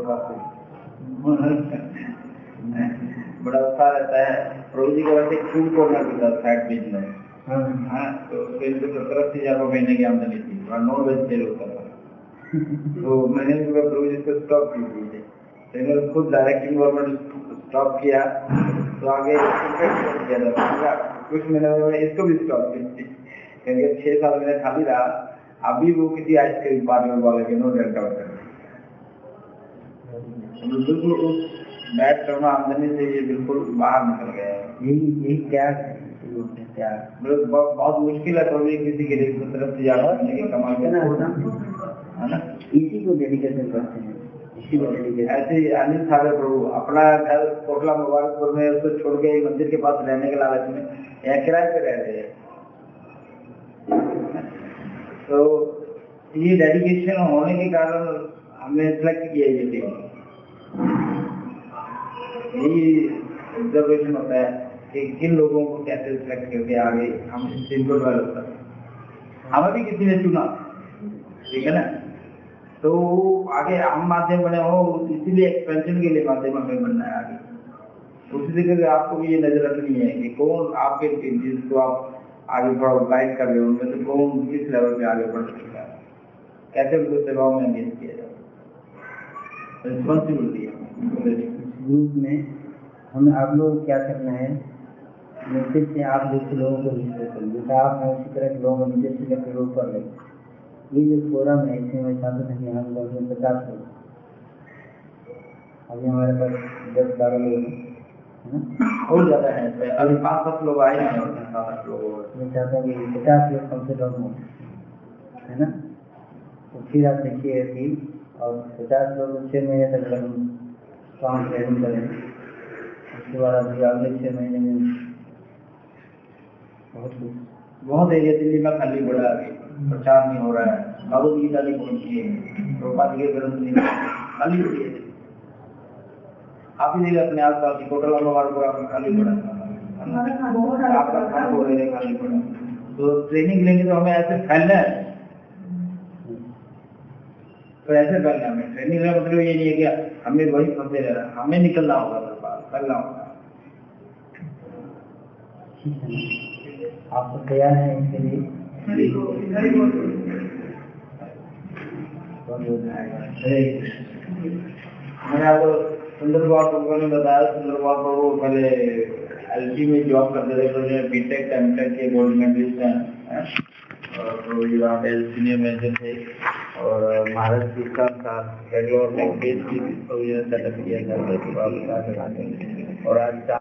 काकू बड़ा उत्साह रहता है। प्रभु जी का वैसे फ़ूड कॉर्नर भी था फैट बिज़नेस हाँ हाँ तो फिर तो सत्तर अस्सी हज़ार महीने की आमदनी थी और नॉन वेज सेल होता था तो मैंने भी कहा प्रभु जी इसको स्टॉप कीजिए तो इन्होंने खुद डायरेक्ट गवर्नमेंट स्टॉप किया तो आगे गया था कुछ महीने इसको भी स्टॉप क्योंकि छह साल मैंने खाली रहा अभी वो किसी आइसक्रीम पार्लर वाले के नो कर उस आमदनी से ये बिल्कुल बाहर निकल गया है यही यही त्याग है? त्याग मतलब बहुत मुश्किल है किसी के लिए तरफ़ से है? है इसी को डेडिकेशन करते हैं। ऐसे अनिल सागर प्रभु अपना घर कोटला मुबारकपुर में उसको छोड़ के मंदिर के पास रहने के लालच में यहाँ किराए पे रह रहे हैं। तो ये डेडिकेशन होने के कारण हमने सिलेक्ट किया ये टीम यही ऑब्जर्वेशन होता है कि किन लोगों को कैसे सिलेक्ट करके आगे हम इस टीम को डेवलप करें हमें भी किसी ने चुना, ठीक है ना? तो आगे हम माध्यम बने हो, इसीलिए एक्सपेंशन के लिए माध्यम हमें बनना है आगे। उसी तरीके से आपको भी ये नज़र रखनी है कि कौन आपके जिसको आप आगे थोड़ा गाइड कर रहे हो, उनमें से कौन किस लेवल पे आगे बढ़ सकता है? कैसे उनको सेवाओं में एंगेज किया जाए? रिस्पॉन्सिबिलिटी है। ग्रुप में हमें आप लोग क्या करना है? नीचे से आप जैसे लोगों को नीचे कर। जैसे आप हैं उसी तरह के लोगों नीचे से लेकर ऊपर ले ये जो फोरम है इसमें मैं चाहता था कि हम लोग में पचास लोग अभी हमारे पास दस बारह लोग हैं बहुत ज़्यादा है। अभी पाँच सात लोग आए हैं और सात आठ लोग मैं चाहता हूँ कि पचास लोग कम से कम हो है ना? तो फिर आप देखिए कि और पचास लोग छः महीने तक हम काम ट्रेनिंग करें उसके बाद अभी अगले छः महीने में बहुत कुछ बहुत एरिया दिल्ली में खाली पड़ा है अभी। प्रचार नहीं हो रहा है। भगवत गीता नहीं पहुँची है। प्रभुपाद के ग्रंथ नहीं। खाली पड़ी है। आप ही देखिए अपने आस पास टोटल हमारा पूरा खाली पड़ा है। आपका खान वगैरह खाली पड़ा तो ट्रेनिंग लेंगे तो हमें ऐसे फैलना है। तो ऐसे फैलना है हमें। ट्रेनिंग लेना मतलब ये नहीं है कि हमें वही फंसे रहना हमें निकलना होगा घर बाहर फैलना होगा। आप तो तैयार हैं इसके लिए? धन्यवाद मैंने आपको सुंदरबाग प्रभु ने बताया सुंदरबाग प्रभु पहले एलजी में जॉब करते थे तो बीटेक का एमटेक के गोल्ड मेडलिस्ट हैं। तो थे और का था और आज